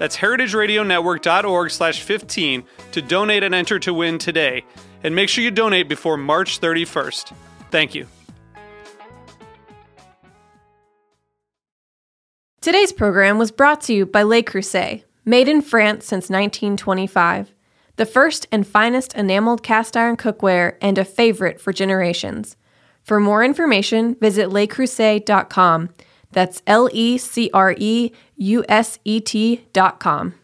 That's heritageradionetwork.org slash 15 to donate and enter to win today. And make sure you donate before March 31st. Thank you. Today's program was brought to you by Le Creuset, made in France since 1925. The first and finest enameled cast iron cookware and a favorite for generations. For more information, visit lecreuset.com. That's L E C R E U S E T dot com.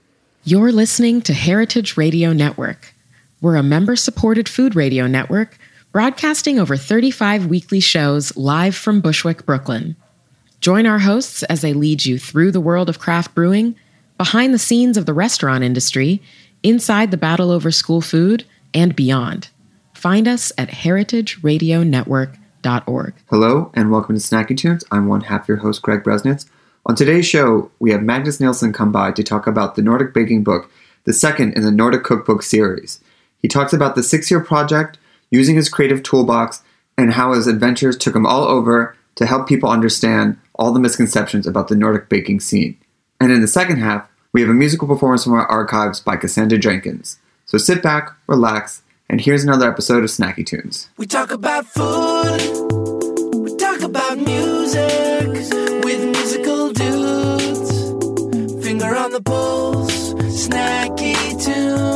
You're listening to Heritage Radio Network. We're a member supported food radio network broadcasting over 35 weekly shows live from Bushwick, Brooklyn. Join our hosts as they lead you through the world of craft brewing, behind the scenes of the restaurant industry, inside the battle over school food, and beyond. Find us at heritageradionetwork.com Hello, and welcome to Snacky Tunes. I'm one half your host, Greg Bresnitz. On today's show, we have Magnus Nilsson come by to talk about the Nordic Baking Book, the second in the Nordic Cookbook series. He talks about the six year project, using his creative toolbox, and how his adventures took him all over to help people understand all the misconceptions about the Nordic baking scene. And in the second half, we have a musical performance from our archives by Cassandra Jenkins. So sit back, relax, and here's another episode of Snacky Tunes. We talk about food, we talk about music with musical dudes. Finger on the pulse, snacky tunes.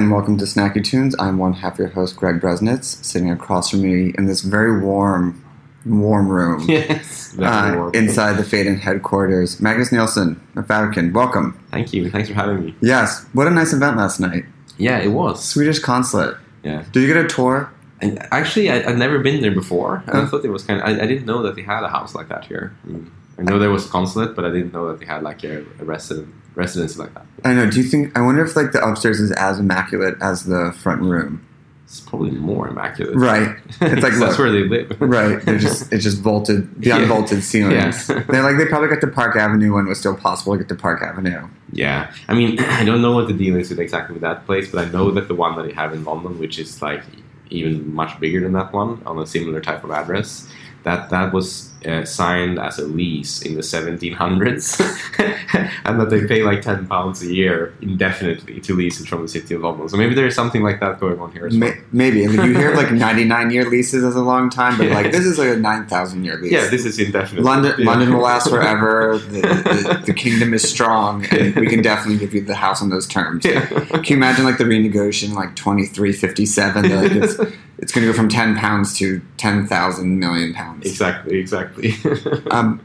And welcome to Snacky Tunes. I'm one half your host, Greg Bresnitz, sitting across from me in this very warm, warm room Yes. uh, inside the Phaidon headquarters. Magnus Nilsson, a Falcon, welcome. Thank you. Thanks for having me. Yes, what a nice event last night. Yeah, it was. Swedish consulate. Yeah. Did you get a tour? And actually, I, I'd never been there before. And I thought it was kind of. I, I didn't know that they had a house like that here. I, mean, I know there was a consulate, but I didn't know that they had like a, a resident residence like that. I know. Do you think? I wonder if like the upstairs is as immaculate as the front room. It's probably more immaculate. Right. It's like that's where they live. Right. They're just it's just vaulted the Yeah. unvaulted ceilings. Yeah. They're like they probably got to Park Avenue when it was still possible to get to Park Avenue. Yeah, I mean, I don't know what the deal is with exactly with that place, but I know that the one that they have in London, which is like even much bigger than that one on a similar type of address, that that was uh, signed as a lease in the 1700s, and that they pay like 10 pounds a year indefinitely to lease it from the city of London. So maybe there's something like that going on here as well. May- maybe. I mean, you hear like 99 year leases as a long time, but like this is like a 9,000 year lease. Yeah, this is indefinite. London, Yeah. London will last forever. The, the, the kingdom is strong, and we can definitely give you the house on those terms. Yeah. Can you imagine like the renegotiation, like twenty three fifty seven? Like it's going to go from ten pounds to ten thousand million pounds. Exactly, exactly. Um,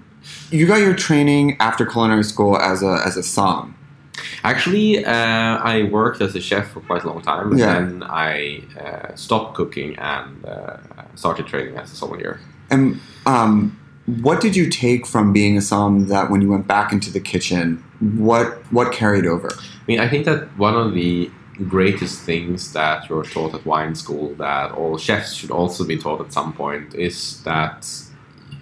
you got your training after culinary school as a as a som. Actually, uh, I worked as a chef for quite a long time, and Yeah. then I uh, stopped cooking and uh, started training as a sommelier. And um, what did you take from being a som that when you went back into the kitchen, what what carried over? I mean, I think that one of the greatest things that you're taught at wine school that all chefs should also be taught at some point is that,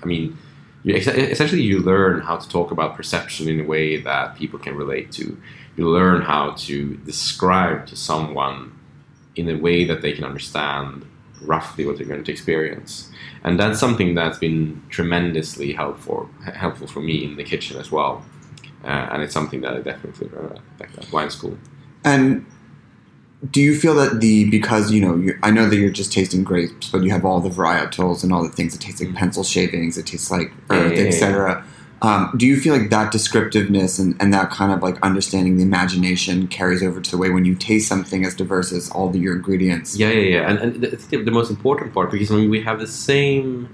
I mean, you, essentially you learn how to talk about perception in a way that people can relate to. You learn how to describe to someone in a way that they can understand roughly what they're going to experience. And that's something that's been tremendously helpful helpful for me in the kitchen as well. Uh, and it's something that I definitely learned at, wine school. And do you feel that the because you know you, I know that you're just tasting grapes, but you have all the varietals and all the things that taste like pencil shavings, it tastes like earth, yeah, yeah, etc. Um, do you feel like that descriptiveness and, and that kind of like understanding the imagination carries over to the way when you taste something as diverse as all the, your ingredients? Yeah, yeah, yeah. And, and the, the most important part, because I mean, we have the same,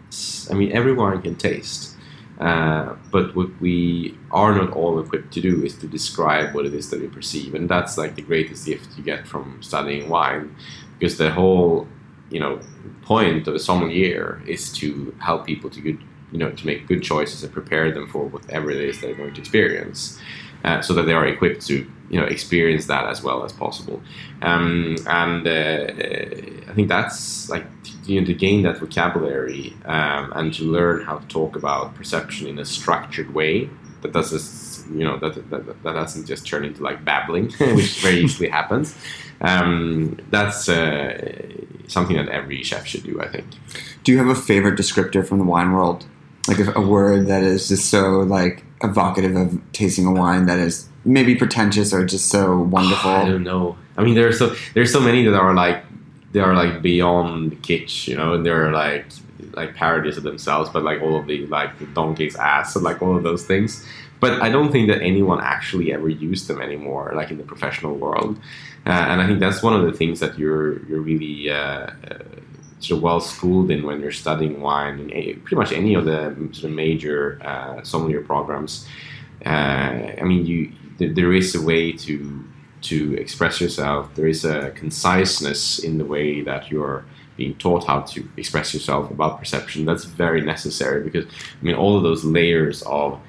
I mean, everyone can taste. Uh, but what we are not all equipped to do is to describe what it is that we perceive. And that's like the greatest gift you get from studying wine. Because the whole, you know, point of a sommelier is to help people to good, you know, to make good choices and prepare them for whatever it is they're going to experience. Uh, so that they are equipped to, you know, experience that as well as possible. Um, and uh, I think that's like you know, to gain that vocabulary um, and to learn how to talk about perception in a structured way that doesn't you know that that, that doesn't just turn into like babbling, which very easily happens. Um, that's uh, something that every chef should do, I think. Do you have a favorite descriptor from the wine world? Like a word that is just so like evocative of tasting a wine that is maybe pretentious or just so wonderful? I don't know. I mean, there's so there's so many that are like they are like beyond kitsch, you know, and they're like like parodies of themselves, but like all of the like the donkey's ass and like all of those things. But I don't think that anyone actually ever used them anymore, like in the professional world. Uh, and I think that's one of the things that you're you're really uh, uh, sort of well schooled in when you're studying wine in a, pretty much any of the sort of major uh, sommelier programs. Uh, I mean, you there, there is a way to to express yourself. There is a conciseness in the way that you're being taught how to express yourself about perception. That's very necessary because I mean, all of those layers of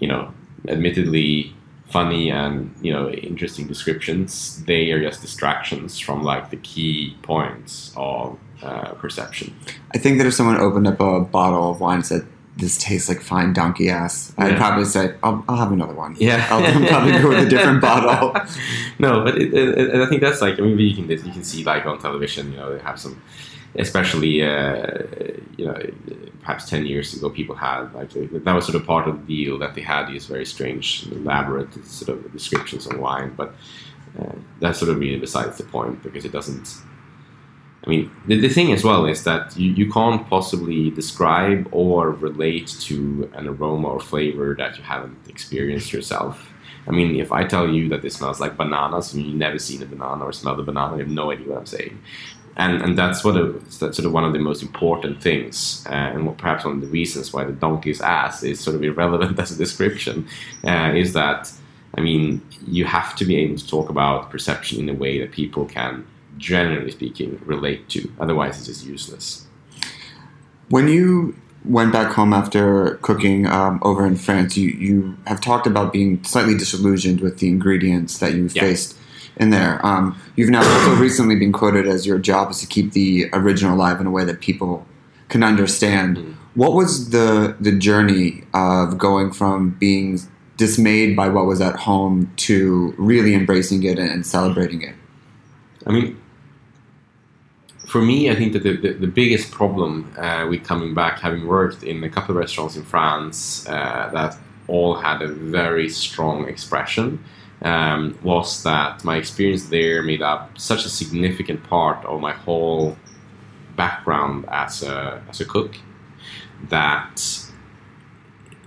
you know, admittedly funny and you know interesting descriptions, they are just distractions from like the key points of uh, perception. I think that if someone opened up a bottle of wine and said, "This tastes like fine donkey ass," I'd Yeah. probably say, "I'll, I'll have another one." Yeah, I'll probably go with a different bottle. no, but it, it, it- I think that's like I mean you can you can see like on television, you know, they have some, especially uh, you know perhaps ten years ago, people had like that was sort of part of the deal that they had these very strange, elaborate sort of descriptions on wine, but uh, that's sort of really besides the point because it doesn't. I mean, the, the thing as well is that you, you can't possibly describe or relate to an aroma or flavor that you haven't experienced yourself. I mean, if I tell you that this smells like bananas and you've never seen a banana or smelled a banana, you have no idea what I'm saying. And and that's what a, that's sort of one of the most important things, uh, and what, perhaps one of the reasons why the donkey's ass is sort of irrelevant as a description, uh, is that I mean you have to be able to talk about perception in a way that people can, generally speaking, relate to. Otherwise, it's just useless. When you went back home after cooking um, over in France, you, you have talked about being slightly disillusioned with the ingredients that you Yeah. faced in there. Um, you've now also recently been quoted as your job is to keep the original alive in a way that people can understand. Mm-hmm. What was the the journey of going from being dismayed by what was at home to really embracing it and celebrating it? I mean, for me, I think that the, the, the biggest problem uh, with coming back, having worked in a couple of restaurants in France uh, that all had a very strong expression, um, was that my experience there made up such a significant part of my whole background as a, as a cook that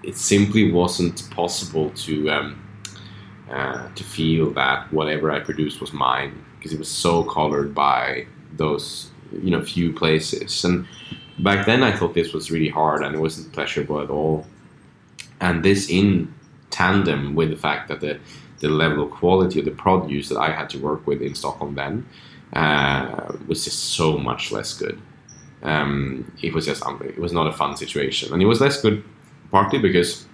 it simply wasn't possible to um, uh, to feel that whatever I produced was mine because it was so colored by those you know few places. And back then I thought this was really hard and it wasn't pleasurable at all. And this in tandem with the fact that the the level of quality of the produce that I had to work with in Stockholm then uh, was just so much less good. Um, it was just un- it was not a fun situation. And it was less good partly because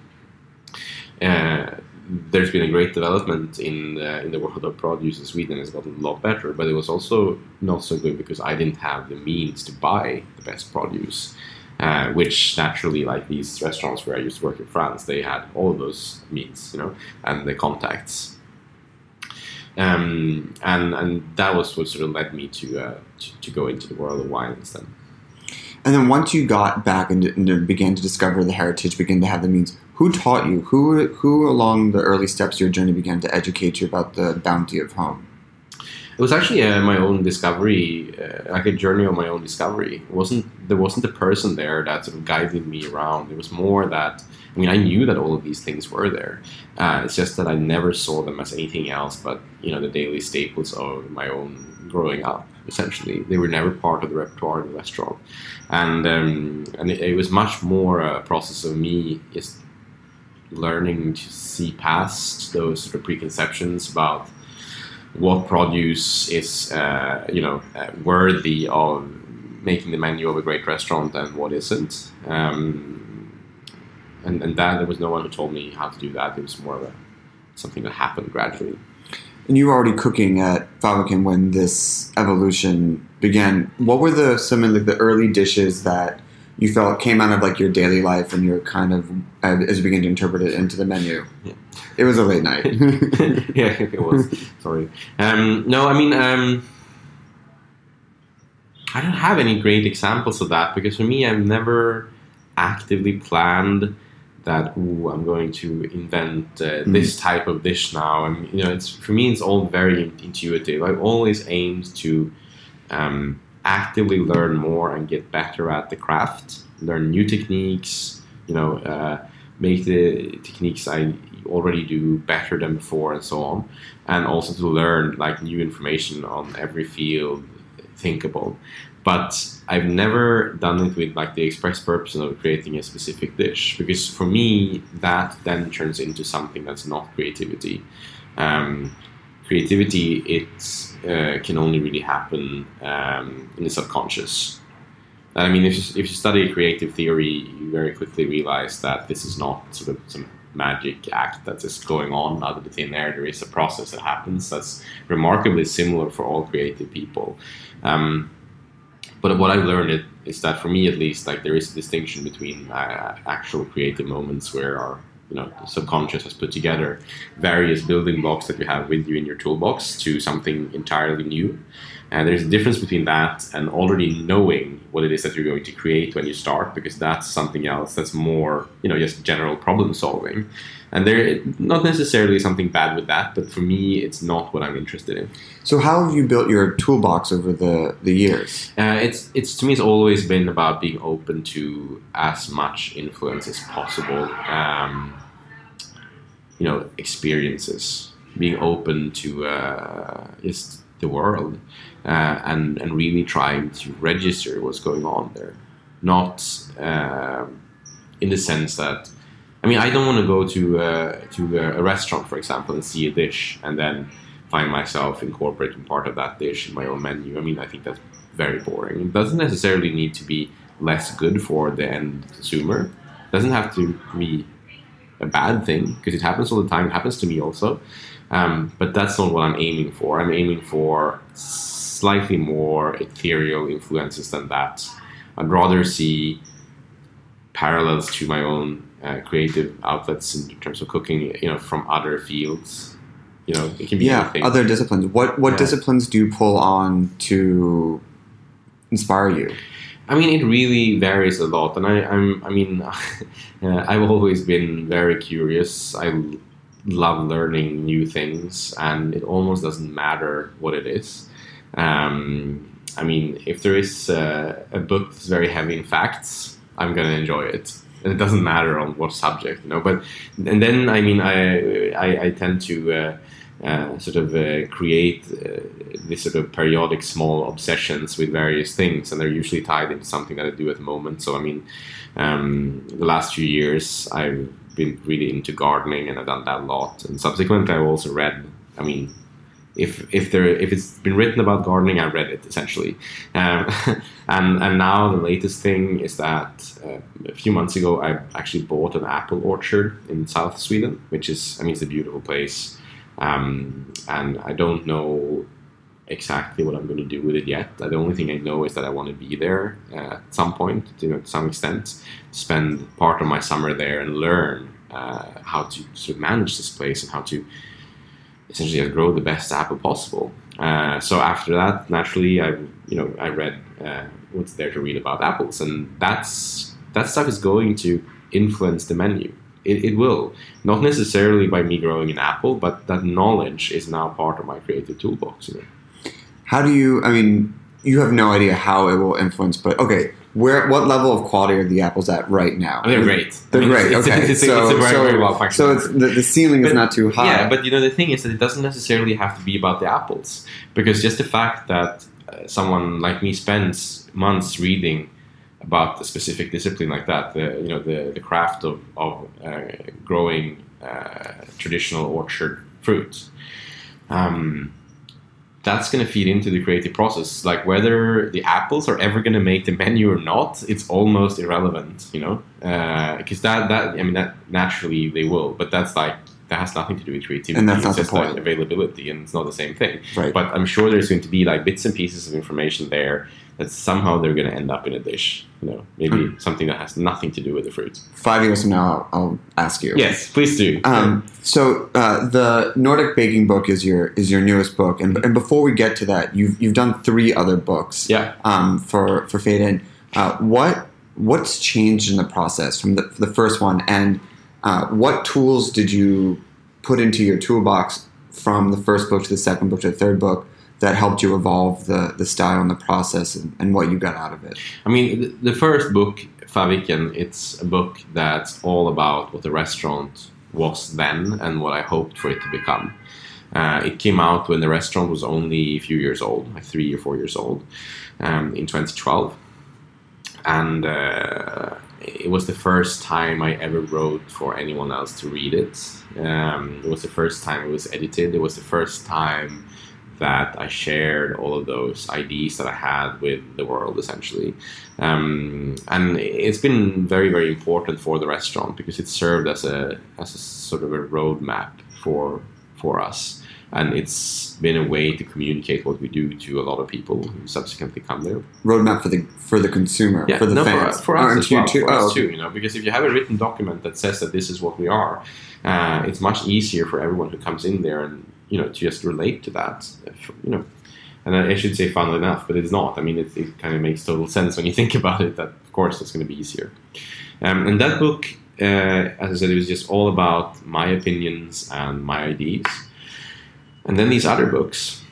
uh, there's been a great development in the, in the world of produce in Sweden. It's gotten a lot better, but it was also not so good because I didn't have the means to buy the best produce. Uh, which naturally, like these restaurants where I used to work in France, they had all those means, you know, and the contacts. Um, and and that was what sort of led me to uh, to, to go into the world of wines then. And then once you got back and, and began to discover the heritage, began to have the means, who taught you? Who who along the early steps of your journey began to educate you about the bounty of home? It was actually uh, my own discovery, uh, like a journey of my own discovery. It wasn't there wasn't a person there that sort of guided me around. It was more that I mean I knew that all of these things were there. Uh, it's just that I never saw them as anything else but you know the daily staples of my own growing up. Essentially, they were never part of the repertoire of the restaurant, and um, and it, it was much more a process of me just learning to see past those sort of preconceptions about what produce is uh, you know uh, worthy of making the menu of a great restaurant and what isn't. Um, and, and that there was no one who told me how to do that. It was more of a something that happened gradually. And you were already cooking at Fäviken when this evolution began. What were the some of the, the early dishes that you felt came out of like your daily life and you're kind of uh, as you begin to interpret it into the menu? Yeah. It was a late night. yeah, it was. Sorry. Um, no, I mean, um, I don't have any great examples of that because for me, I've never actively planned that. Ooh, I'm going to invent uh, this type of dish now. And you know, it's for me, it's all very intuitive. I've always aimed to um, actively learn more and get better at the craft, learn new techniques. You know, uh, make the techniques I already do better than before, and so on, and also to learn like new information on every field thinkable. But I've never done it with like the express purpose of creating a specific dish because for me that then turns into something that's not creativity. Um, creativity it uh, can only really happen um, in the subconscious. I mean, if you, if you study creative theory, you very quickly realize that this is not sort of some magic act that's just going on out of the thin air. There is a process that happens that's remarkably similar for all creative people. Um, but what I've learned is that for me at least, like there is a distinction between uh, actual creative moments where our you know the subconscious has put together various building blocks that you have with you in your toolbox to something entirely new. And there's a difference between that and already knowing what it is that you're going to create when you start, because that's something else that's more, you know, just general problem solving. And there, not necessarily something bad with that, but for me, it's not what I'm interested in. so how have you built your toolbox over the the years? Uh, it's it's to me, it's always been about being open to as much influence as possible. Um, you know experiences, being open to uh, just the world, uh, and and really trying to register what's going on there, not um in the sense that. I mean, I don't want to go to uh, to a restaurant, for example, and see a dish, and then find myself incorporating part of that dish in my own menu. I mean, I think that's very boring. It doesn't necessarily need to be less good for the end consumer. It doesn't have to be a bad thing because it happens all the time. It happens to me also. Um, but that's not what I'm aiming for. I'm aiming for slightly more ethereal influences than that. I'd rather see parallels to my own uh, creative outlets in terms of cooking, you know, from other fields. You know, it can be yeah, anything. other disciplines. What what Yeah. disciplines do you pull on to inspire you? I mean, it really varies a lot, and I, I'm, I mean, I've always been very curious. I love learning new things, and it almost doesn't matter what it is. Um, I mean, if there is uh, a book that's very heavy in facts, I'm gonna enjoy it, and it doesn't matter on what subject, you know. But and then, I mean, I I, I tend to. Uh, uh, sort of uh, create uh, this sort of periodic small obsessions with various things, and they're usually tied into something that I do at the moment. So, I mean, um, the last few years I've been really into gardening, and I've done that a lot. And subsequently, I've also read. I mean, if if there if it's been written about gardening, I read it essentially. Um, and and now the latest thing is that uh, a few months ago I actually bought an apple orchard in South Sweden, which is I mean it's a beautiful place. Um, and I don't know exactly what I'm going to do with it yet. The only thing I know is that I want to be there uh, at some point, you know, to some extent, spend part of my summer there and learn uh, how to sort of manage this place and how to essentially grow the best apple possible. Uh, so after that, naturally, I you know I read uh, what's there to read about apples, and that's that stuff is going to influence the menu. It, it will not necessarily by me growing an apple, but that knowledge is now part of my creative toolbox. You know? How do you? I mean, you have no idea how it will influence, but okay. Where what level of quality are the apples at right now? They're great. They're I mean, great. It's, okay, it's, it's, so, it's a very, so, very well functioning. so it's the, the ceiling is not too high. Yeah, but you know the thing is that it doesn't necessarily have to be about the apples because just the fact that uh, someone like me spends months reading about a specific discipline like that, the you know the, the craft of of uh, growing uh, traditional orchard fruit. Um, that's going to feed into the creative process. Like whether the apples are ever going to make the menu or not, it's almost irrelevant, you know, because that that I mean that naturally they will, but that's like that has nothing to do with creativity. And that's it's the just like point. availability, and it's not the same thing. Right. But I'm sure there's going to be like bits and pieces of information there that somehow they're going to end up in a dish. You know, maybe Hmm. something that has nothing to do with the fruit. Five years from now, I'll, I'll ask you. Yes, please do. Um, so uh, the Nordic Baking book is your is your newest book, and and before we get to that, you've you've done three other books. Yeah. Um, for for Phaidon, uh, what what's changed in the process from the the first one, and uh, what tools did you put into your toolbox from the first book to the second book to the third book that helped you evolve the the style and the process and, and what you got out of it? I mean, the first book, Fäviken, it's a book that's all about what the restaurant was then and what I hoped for it to become. Uh, it came out when the restaurant was only a few years old, like three or four years old, um, in 2012. And uh, it was the first time I ever wrote for anyone else to read it. Um, it was the first time it was edited. It was the first time that I shared all of those ideas that I had with the world, essentially. Um, and it's been very, very important for the restaurant because it served as a as a sort of a roadmap for for us, and it's been a way to communicate what we do to a lot of people who subsequently come there. Roadmap for the for the consumer yeah, for the no, fans for, for us as you well. too? For Oh, us too, you know, because if you have a written document that says that this is what we are, uh, it's much easier for everyone who comes in there and you know to just relate to that. If, You know, and I should say funnily enough, but it's not. I mean, it, it kind of makes total sense when you think about it. That of course it's going to be easier. Um, and that book, uh, as I said, it was just all about my opinions and my ideas. And then these other books,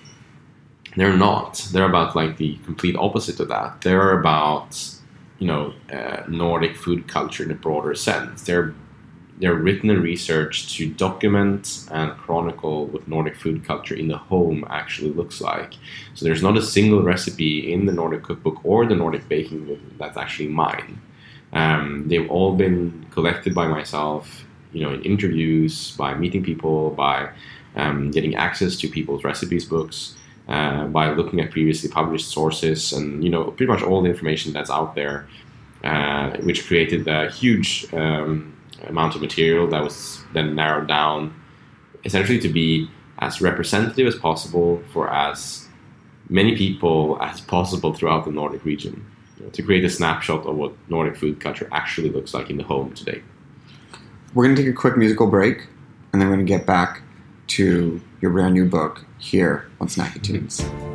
they're not. They're about like the complete opposite of that. They're about, you know, uh, Nordic food culture in a broader sense. They're they're written and researched to document and chronicle what Nordic food culture in the home actually looks like. So there's not a single recipe in the Nordic cookbook or the Nordic baking book that's actually mine. Um, they've all been collected by myself, you know, in interviews, by meeting people, by um, getting access to people's recipes books, uh, by looking at previously published sources, and you know, pretty much all the information that's out there, uh, which created a huge um, amount of material that was then narrowed down, essentially to be as representative as possible for as many people as possible throughout the Nordic region you know, to create a snapshot of what Nordic food culture actually looks like in the home today. We're going to take a quick musical break, and then we're going to get back to your brand new book here on Snacky Tunes. Driving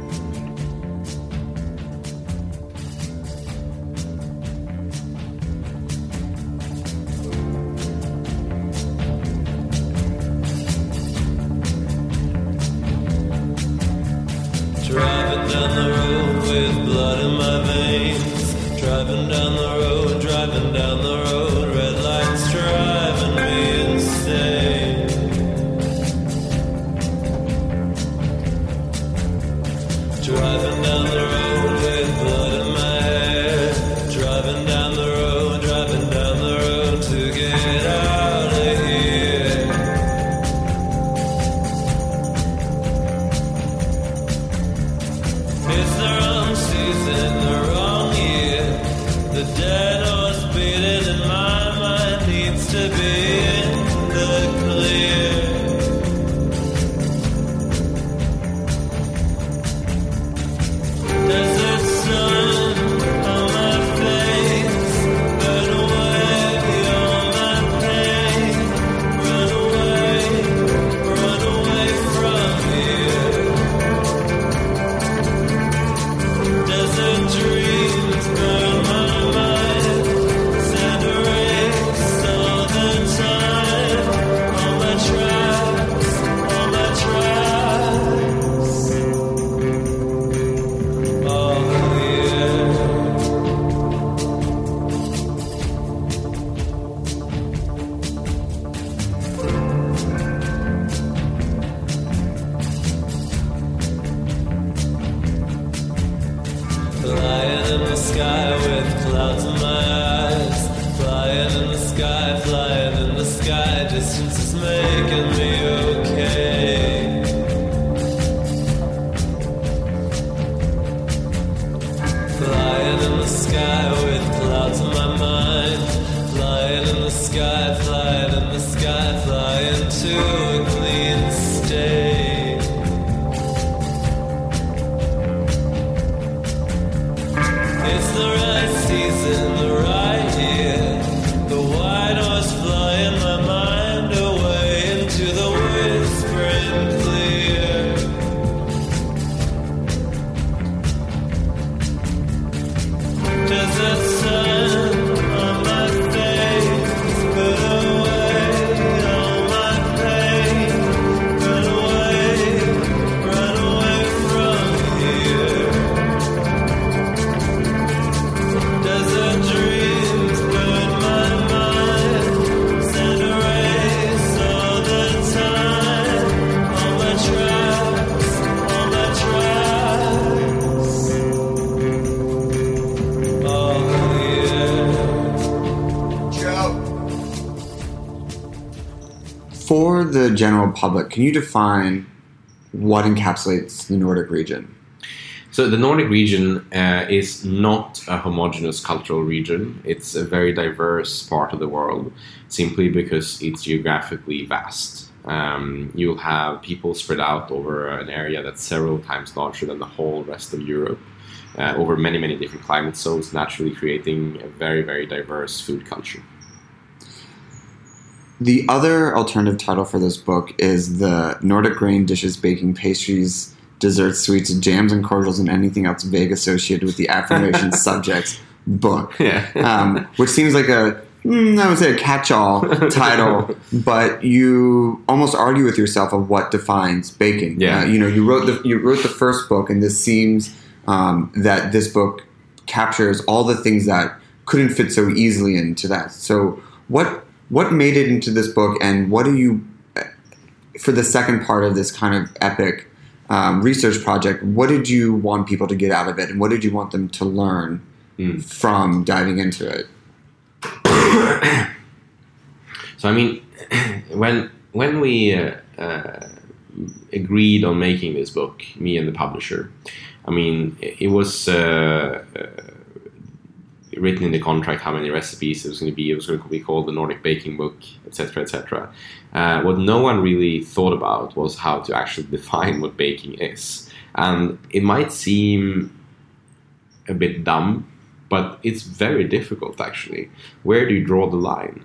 sky with clouds in my mind. Flying in the sky, flying in the sky, flying to a clean state. The general public, can you define what encapsulates the Nordic region? So the Nordic region uh, is not a homogenous cultural region. It's a very diverse part of the world, simply because it's geographically vast. Um, you'll have people spread out over an area that's several times larger than the whole rest of Europe, uh, over many, many different climate zones, naturally creating a very, very diverse food culture. The other alternative title for this book is the Nordic Grain Dishes, Baking Pastries, Desserts, Sweets, Jams, and Cordials, and anything else vague associated with the aforementioned subjects book. Yeah. um, which seems like a, mm, I would say a catch-all title, but you almost argue with yourself of what defines baking. Yeah. Uh, you know, you wrote the you wrote the first book, and this seems um, that this book captures all the things that couldn't fit so easily into that. So, what what made it into this book, and what do you, for the second part of this kind of epic um, research project, what did you want people to get out of it, and what did you want them to learn Hmm. from diving into it? So I mean, when when we uh, uh, agreed on making this book, me and the publisher, I mean, it, it was uh, uh, written in the contract how many recipes it was going to be. It was going to be called the Nordic Baking Book, etc., etc. Uh, what no one really thought about was how to actually define what baking is, and it might seem a bit dumb, but it's very difficult actually. Where do you draw the line?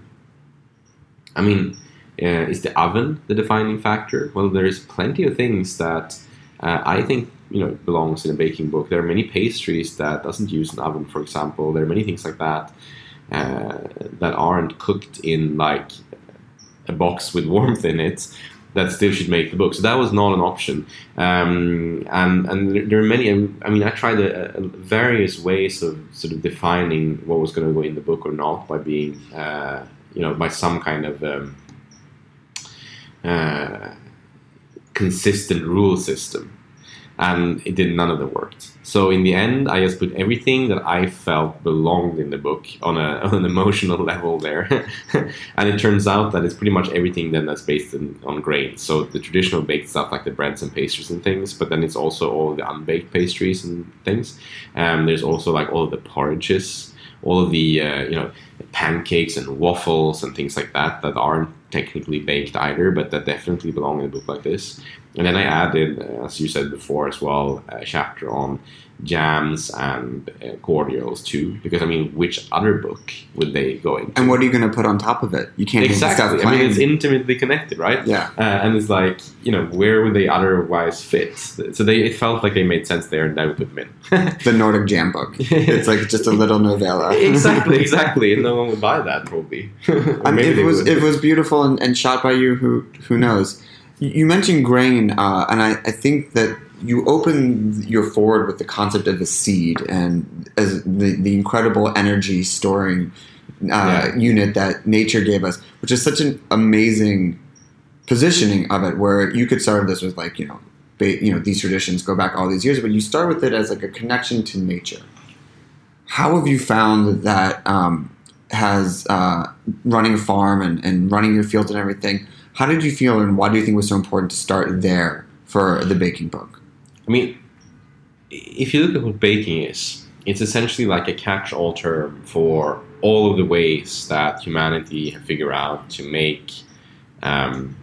I mean, uh, is the oven the defining factor? Well, there's plenty of things that uh, I think you know belongs in a baking book. There are many pastries that doesn't use an oven, for example. There are many things like that uh, that aren't cooked in like a box with warmth in it that still should make the book. So that was not an option. Um, and and there- are many. I mean, I tried a, a various ways of sort of defining what was going to go in the book or not by being, uh, you know, by some kind of um, uh, consistent rule system. And it did none of them worked. So in the end, I just put everything that I felt belonged in the book on, a, on an emotional level there, and it turns out that it's pretty much everything then that's based in, on grains. So the traditional baked stuff like the breads and pastries and things, but then it's also all the unbaked pastries and things. Um, there's also like all the porridges, all of the uh, you know pancakes and waffles and things like that that aren't technically baked either, but that definitely belong in a book like this. And then I added, uh, as you said before as well, a chapter on jams and uh, cordials too, because I mean, which other book would they go into? And what are you going to put on top of it? You can't Exactly. I mean, it's intimately connected, right? Yeah. Uh, and it's like, you know, where would they otherwise fit? So they it felt like they made sense there, and I would put them in. the Nordic Jam book. It's like just a little novella. exactly, exactly. And no one would buy that probably. I mean, it was it was beautiful and, and shot by you. Who who knows? You mentioned grain, uh, and I, I think that you open your forward with the concept of a seed and as the the incredible energy storing uh, Yeah. unit that nature gave us, which is such an amazing positioning of it. Where you could start this with like you know, ba- you know these traditions go back all these years, but you start with it as like a connection to nature. How have you found that um, has uh, running a farm and, and running your fields and everything? How did you feel, and why do you think it was so important to start there for the baking book? I mean, if you look at what baking is, it's essentially like a catch-all term for all of the ways that humanity have figured out to make um,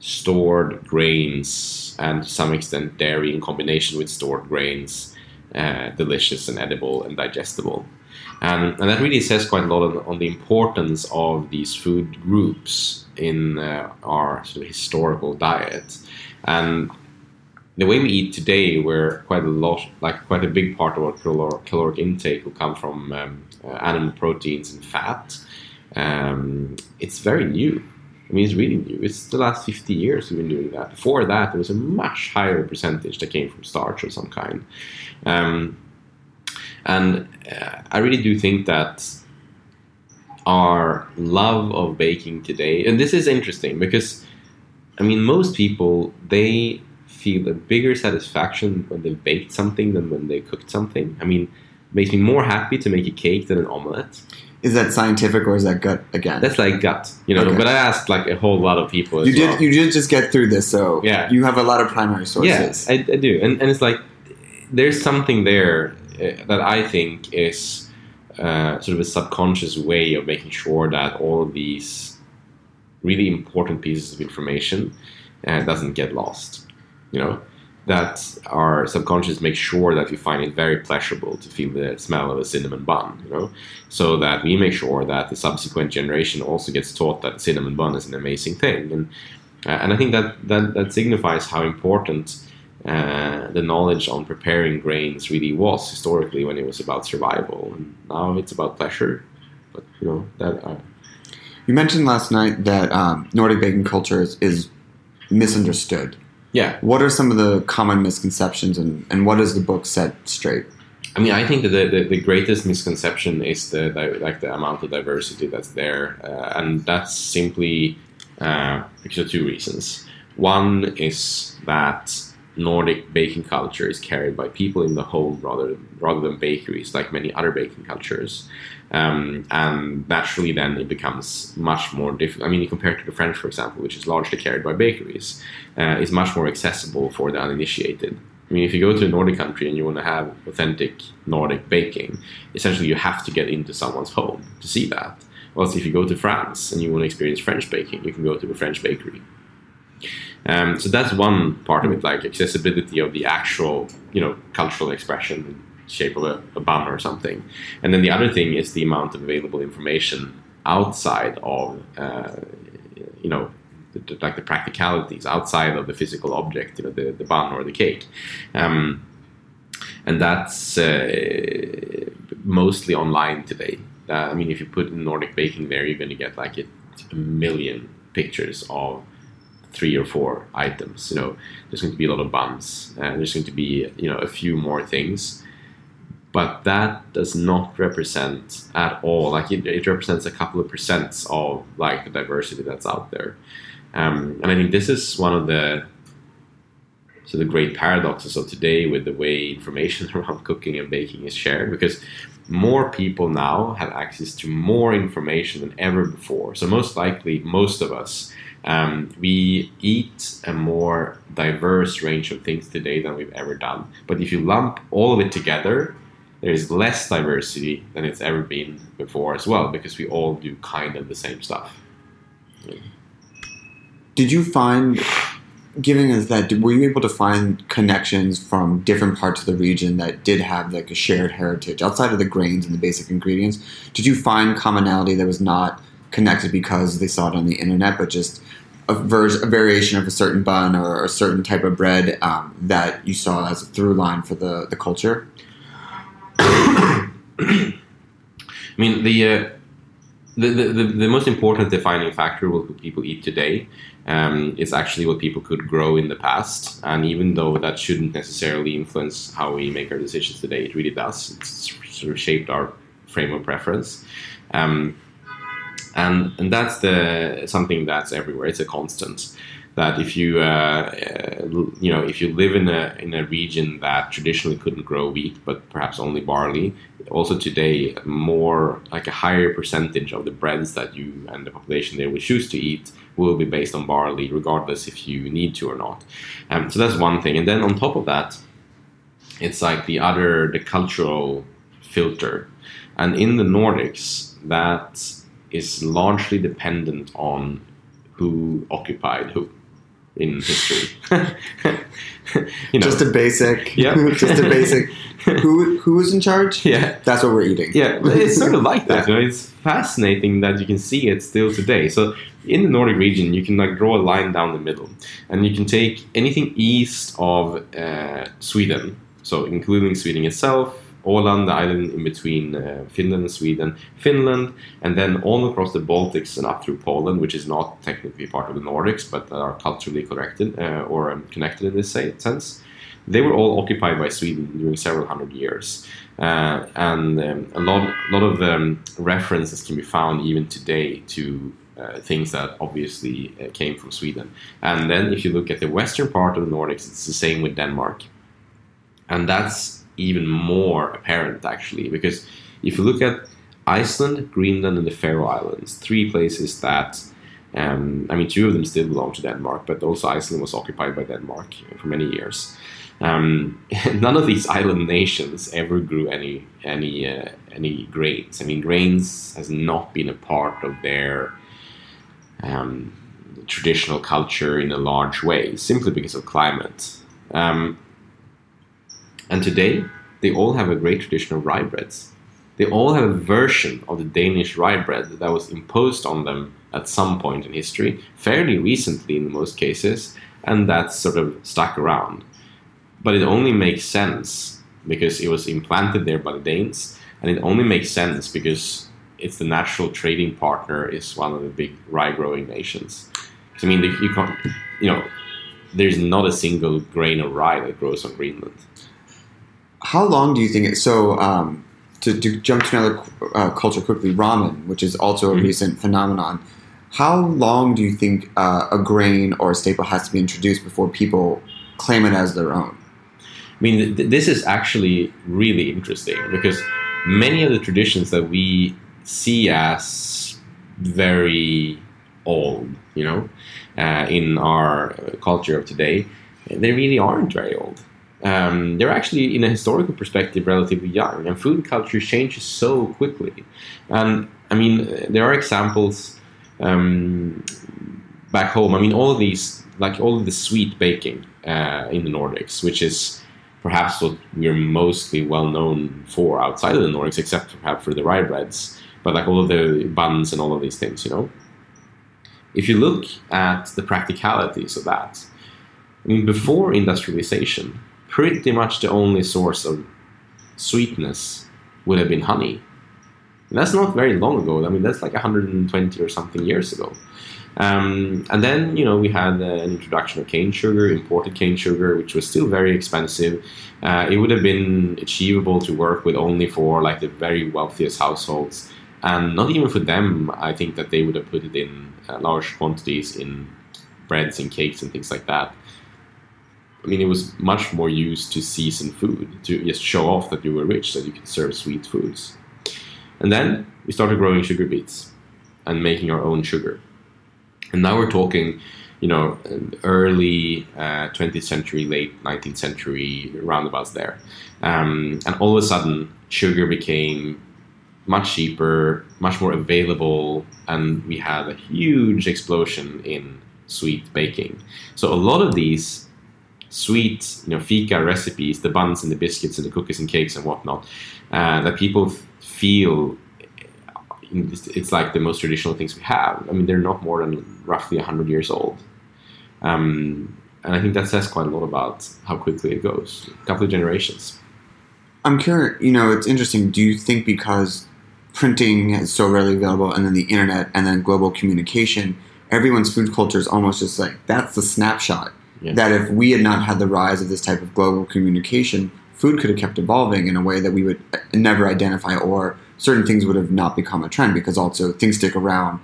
stored grains and to some extent dairy in combination with stored grains uh, delicious and edible and digestible. And, and that really says quite a lot on, on the importance of these food groups in uh, our sort of historical diet. And the way we eat today, where quite a lot, like quite a big part of our caloric, caloric intake will come from um, uh, animal proteins and fat, um, it's very new. I mean, it's really new. It's the last 50 years we've been doing that. Before that, there was a much higher percentage that came from starch of some kind. Um, and uh, I really do think that our love of baking today, and this is interesting because, I mean, most people, they feel a bigger satisfaction when they baked something than when they cooked something. I mean, it makes me more happy to make a cake than an omelette. Is that scientific or is that gut again? That's like gut, you know. Okay. But I asked like a whole lot of people. As you did well. you did just get through this, so Yeah. you have a lot of primary sources. Yeah, I, I do, and and it's like there's something there uh, that I think is uh, sort of a subconscious way of making sure that all of these really important pieces of information uh, doesn't get lost. You know, that our subconscious makes sure that we find it very pleasurable to feel the smell of a cinnamon bun. You know, so that we make sure that the subsequent generation also gets taught that cinnamon bun is an amazing thing, and uh, and I think that that, that signifies how important uh, the knowledge on preparing grains really was historically when it was about survival, and now it's about pleasure. But you know that uh, You mentioned last night that um, Nordic baking culture is, is misunderstood. yeah, What are some of the common misconceptions, and, and what does the book set straight? I mean, I think that the, the, the greatest misconception is the, the like the amount of diversity that's there, uh, and that's simply uh, because of two reasons. One is that Nordic baking culture is carried by people in the home rather rather than bakeries, like many other baking cultures. Um, and naturally, then it becomes much more difficult. I mean, compared to the French, for example, which is largely carried by bakeries, uh, it's much more accessible for the uninitiated. I mean, if you go to a Nordic country and you want to have authentic Nordic baking, essentially you have to get into someone's home to see that. Whilst if you go to France and you want to experience French baking, you can go to a French bakery. Um, so that's one part of it, like accessibility of the actual, you know, cultural expression shape of a, a bun or something. And then the other thing is the amount of available information outside of, uh, you know, the- like the practicalities outside of the physical object, you know, the, the bun or the cake. Um, and that's uh, mostly online today. Uh, I mean, if you put Nordic baking there, you're going to get like a, a million pictures of three or four items. You know, there's going to be a lot of buns, and there's going to be you know a few more things, but that does not represent at all. Like it, it represents a couple of percents of like the diversity that's out there, um, and I think this is one of the so the great paradoxes of today with the way information around cooking and baking is shared because more people now have access to more information than ever before so most likely most of us um, we eat a more diverse range of things today than we've ever done but if you lump all of it together there is less diversity than it's ever been before as well because we all do kind of the same stuff Did you find, given as that, were you able to find connections from different parts of the region that did have like a shared heritage outside of the grains and the basic ingredients? Did you find commonality that was not connected because they saw it on the internet, but just a, vers- a variation of a certain bun or a certain type of bread um, that you saw as a through line for the, the culture? I mean, the, uh, the, the, the, most important defining factor what people eat today um, is actually what people could grow in the past. And even though that shouldn't necessarily influence how we make our decisions today, it really does. It's sort of shaped our frame of preference. Um, and, and that's the something that's everywhere. It's a constant that if you uh, uh, you know if you live in a in a region that traditionally couldn't grow wheat but perhaps only barley also today more like a higher percentage of the breads that you and the population there would choose to eat will be based on barley regardless if you need to or not. Um, so that's one thing. And then on top of that it's like the other the cultural filter. And in the nordics that is largely dependent on who occupied who in history. you know, Just a basic, Yeah. just a basic. Who who was in charge? Yeah. that's what we're eating. yeah, it's sort of like that. You know, it's fascinating that you can see it still today. So in the Nordic region, you can like draw a line down the middle, and you can take anything east of uh, Sweden, so including Sweden itself, Åland, the island in between uh, Finland and Sweden, Finland, and then all across the Baltics and up through Poland, which is not technically part of the Nordics, but are culturally connected uh, or um, connected in this sense. They were all occupied by Sweden during several hundred years, uh, and um, a lot, lot of um, references can be found even today to uh, things that obviously uh, came from Sweden. And then, if you look at the western part of the Nordics, it's the same with Denmark, and that's even more apparent actually because if you look at Iceland, Greenland, and the Faroe Islands, three places that um, I mean, two of them still belong to Denmark, but also Iceland was occupied by Denmark for many years. Um, none of these island nations ever grew any any uh, any grains. I mean, grains has not been a part of their um, traditional culture in a large way, simply because of climate. Um, and today, they all have a great tradition of rye breads. They all have a version of the Danish rye bread that was imposed on them at some point in history, fairly recently in most cases, and that's sort of stuck around. But it only makes sense because it was implanted there by the Danes, and it only makes sense because it's the natural trading partner is one of the big rye growing nations. I mean, you can't, you know, there's not a single grain of rye that grows on Greenland. How long do you think it? So um, to, to jump to another uh, culture quickly, ramen, which is also a Mhm. recent phenomenon. How long do you think uh, a grain or a staple has to be introduced before people claim it as their own? I mean, th- this is actually really interesting because many of the traditions that we see as very old, you know, uh, in our culture of today, they really aren't very old. Um, they're actually, in a historical perspective, relatively young, and food culture changes so quickly. And I mean, there are examples um, back home. I mean, all of these, like all of the sweet baking uh, in the Nordics, which is perhaps what we're mostly well known for outside of the Nordics, except perhaps for the rye breads, but like all of the buns and all of these things, you know. If you look at the practicalities of that, I mean, before industrialization, pretty much the only source of sweetness would have been honey. And that's not very long ago. I mean, that's like 120 or something years ago. Um, and then, you know, we had uh, an introduction of cane sugar, imported cane sugar, which was still very expensive. Uh, it would have been achievable to work with only for like the very wealthiest households. And not even for them, I think that they would have put it in uh, large quantities in breads and cakes and things like that. I mean, it was much more used to season food, to just show off that you were rich, that you could serve sweet foods. And then we started growing sugar beets and making our own sugar. And now we're talking, you know, early uh, 20th century, late 19th century, roundabouts there. Um, and all of a sudden, sugar became much cheaper, much more available, and we had a huge explosion in sweet baking. So a lot of these sweet, you know, fika recipes, the buns and the biscuits and the cookies and cakes and whatnot, uh, that people feel it's like the most traditional things we have. I mean, they're not more than roughly 100 years old. Um, and I think that says quite a lot about how quickly it goes. A couple of generations. I'm curious, you know, it's interesting. Do you think because printing is so readily available and then the internet and then global communication, everyone's food culture is almost just like that's the snapshot. Yeah. That if we had not had the rise of this type of global communication, food could have kept evolving in a way that we would uh, never identify, or certain things would have not become a trend because also things stick around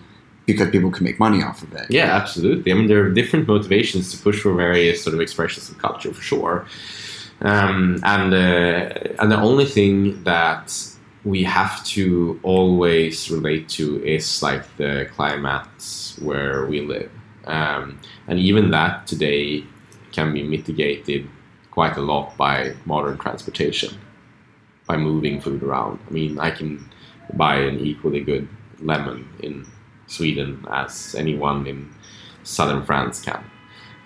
because people can make money off of it. Yeah, absolutely. I mean, there are different motivations to push for various sort of expressions of culture, for sure. Um, and uh, and the only thing that we have to always relate to is like the climate where we live, um, and even that today can be mitigated quite a lot by modern transportation, by moving food around. I mean, I can buy an equally good lemon in Sweden as anyone in southern France can.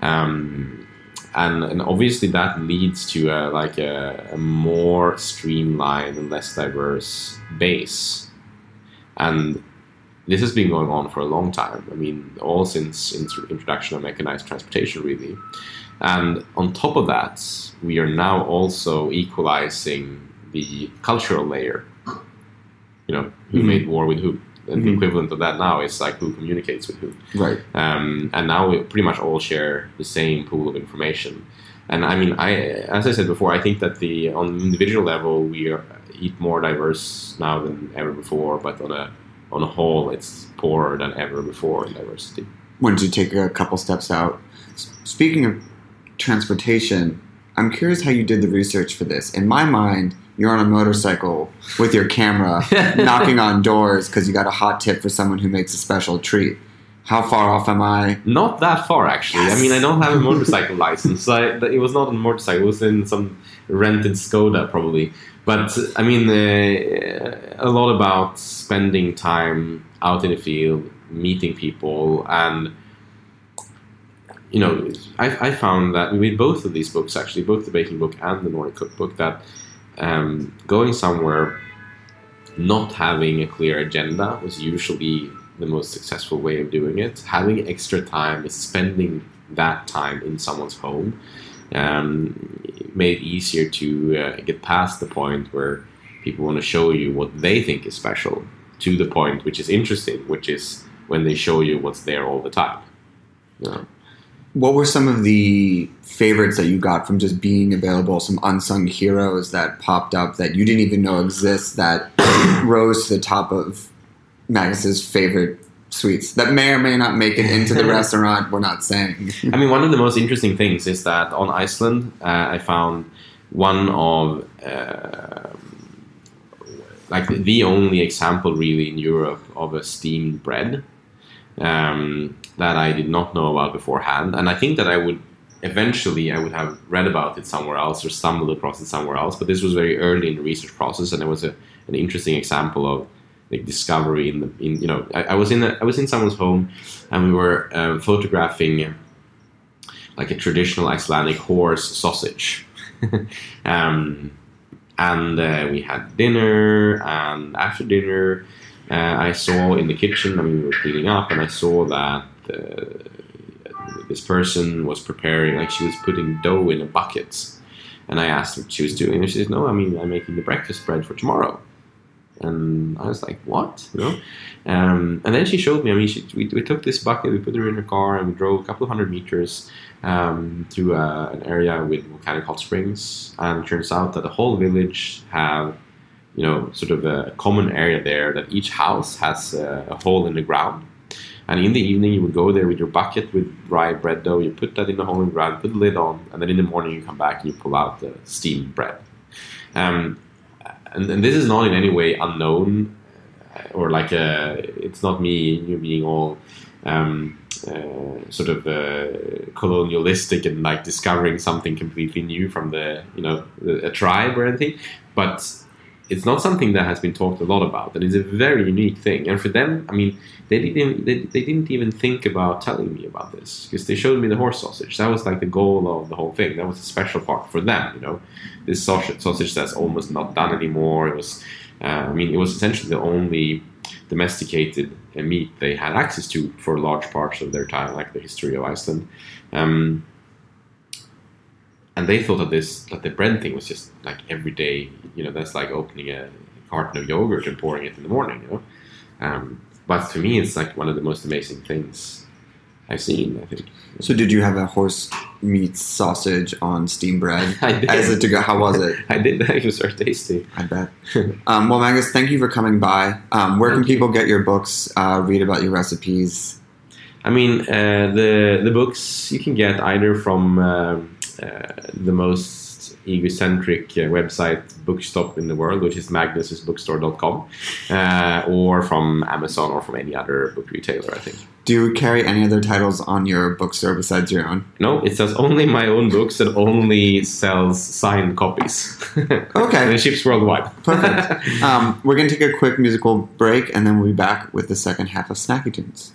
Um, and, and obviously that leads to a, like a, a more streamlined and less diverse base. And this has been going on for a long time. I mean, all since introduction of mechanized transportation, really. And on top of that, we are now also equalizing the cultural layer. You know, who Mhm. made war with who? And the Mhm. equivalent of that now is like who communicates with who. Right. Um, and now we pretty much all share the same pool of information. And I mean, I as I said before, I think that the on an individual level we are, eat more diverse now than ever before, but on a on a whole, it's poorer than ever before in diversity. wanted to take a couple steps out. Speaking of transportation, I'm curious how you did the research for this. In my mind, you're on a motorcycle with your camera knocking on doors because you got a hot tip for someone who makes a special treat. How far off am I? Not that far, actually. I mean, I don't have a motorcycle license. So I, it was not on a motorcycle. It was in some rented Skoda, probably. But I mean, uh, a lot about spending time out in the field, meeting people, and you know, I, I found that with both of these books, actually, both the baking book and the Nordic cookbook, that um, going somewhere not having a clear agenda was usually the most successful way of doing it. Having extra time is spending that time in someone's home um, made it easier to uh, get past the point where people want to show you what they think is special to the point which is interesting, which is when they show you what's there all the time. Know? what were some of the favorites that you got from just being available? Some unsung heroes that popped up that you didn't even know exist that rose to the top of Magnus's favorite sweets that may or may not make it into the restaurant. We're not saying. I mean, one of the most interesting things is that on Iceland, uh, I found one of uh, like the only example really in Europe of a steamed bread um, that I did not know about beforehand, and I think that I would eventually I would have read about it somewhere else or stumbled across it somewhere else. But this was very early in the research process, and it was a, an interesting example of like discovery in the in you know I, I was in a, I was in someone's home, and we were um, photographing like a traditional Icelandic horse sausage. um, and uh, we had dinner, and after dinner, uh, I saw in the kitchen. I mean, we were cleaning up, and I saw that uh, this person was preparing, like she was putting dough in a bucket. And I asked what she was doing, and she said, "No, I mean, I'm making the breakfast bread for tomorrow." And I was like, "What?" You know. Um, and then she showed me. I mean, she, we, we took this bucket, we put her in her car, and we drove a couple of hundred meters um, to uh, an area with volcanic hot springs. And it turns out that the whole village have, you know, sort of a common area there. That each house has a, a hole in the ground. And in the evening, you would go there with your bucket with rye bread dough. You put that in the hole in the ground, put the lid on, and then in the morning you come back and you pull out the steamed bread. Um, and, and this is not in any way unknown uh, or like a, it's not me you being all um, uh, sort of uh, colonialistic and like discovering something completely new from the you know the, a tribe or anything. But it's not something that has been talked a lot about and it's a very unique thing. And for them i mean they didn't they, they didn't even think about telling me about this because they showed me the horse sausage. That was like the goal of the whole thing. That was a special part for them you know? This sausage, sausage that's almost not done anymore. It was uh, i mean it was essentially the only domesticated meat they had access to for large parts of their time like the history of iceland. Um, and they thought that this that the bread thing was just like every day you know that's like opening a carton of yogurt and pouring it in the morning you know um, but to me it's like one of the most amazing things i've seen i think So, did you have a horse meat sausage on steam bread I did. as a to go? How was it? i did it was very tasty I bet. Um, well, Magnus, thank you for coming by. Um, where can Thank you. people get your books, uh, read about your recipes? I mean, uh, the the books you can get either from um uh, the most egocentric uh, website bookstop in the world, which is magnus'sbookstore.com, uh, or from Amazon or from any other book retailer. I think. Do you carry any other titles on your bookstore besides your own? No, it says only my own books and only sells signed copies. Okay. and it ships worldwide. Perfect. um, we're going to take a quick musical break, and then we'll be back with the second half of Snacky Tunes.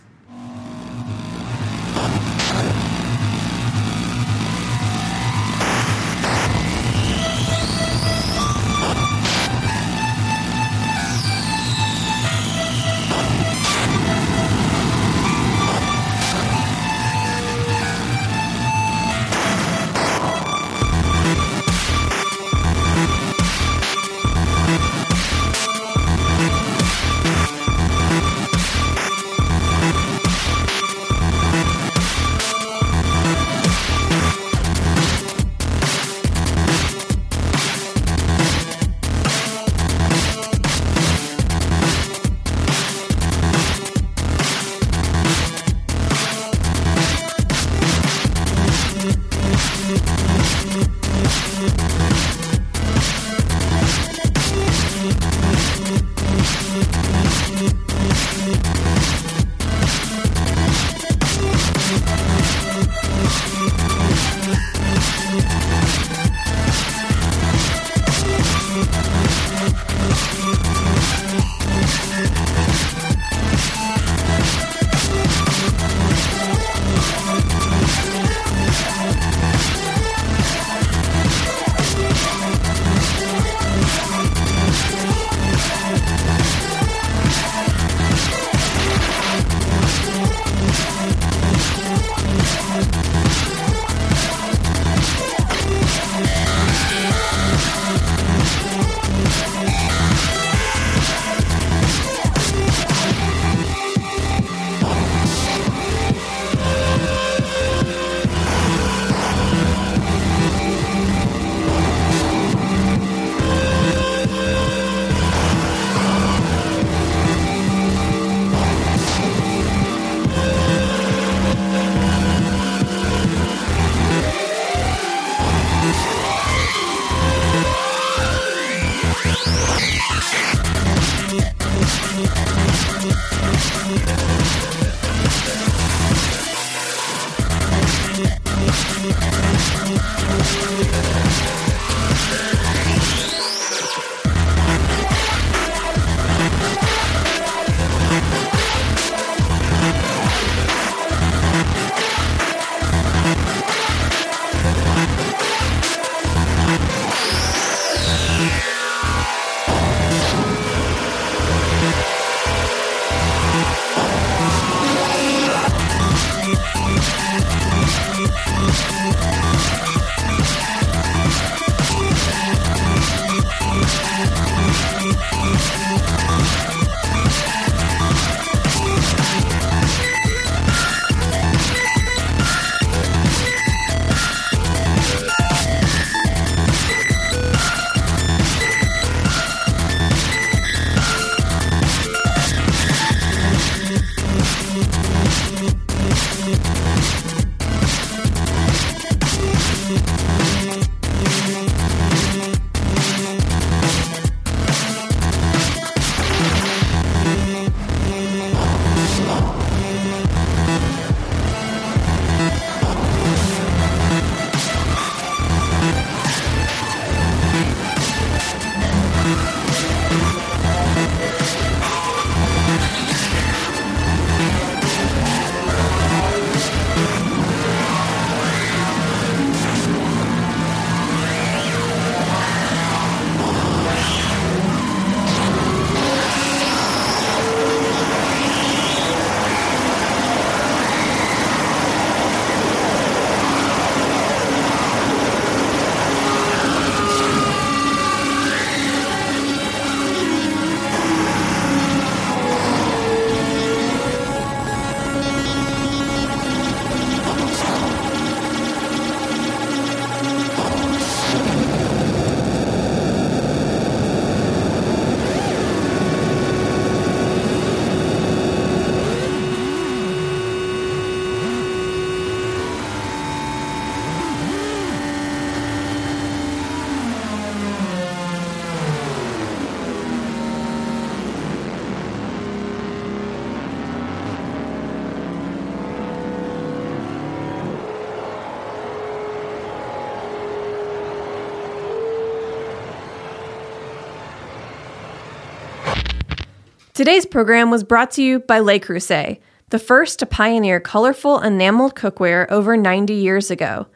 Today's program was brought to you by Le Creuset, the first to pioneer colorful enameled cookware over 90 years ago.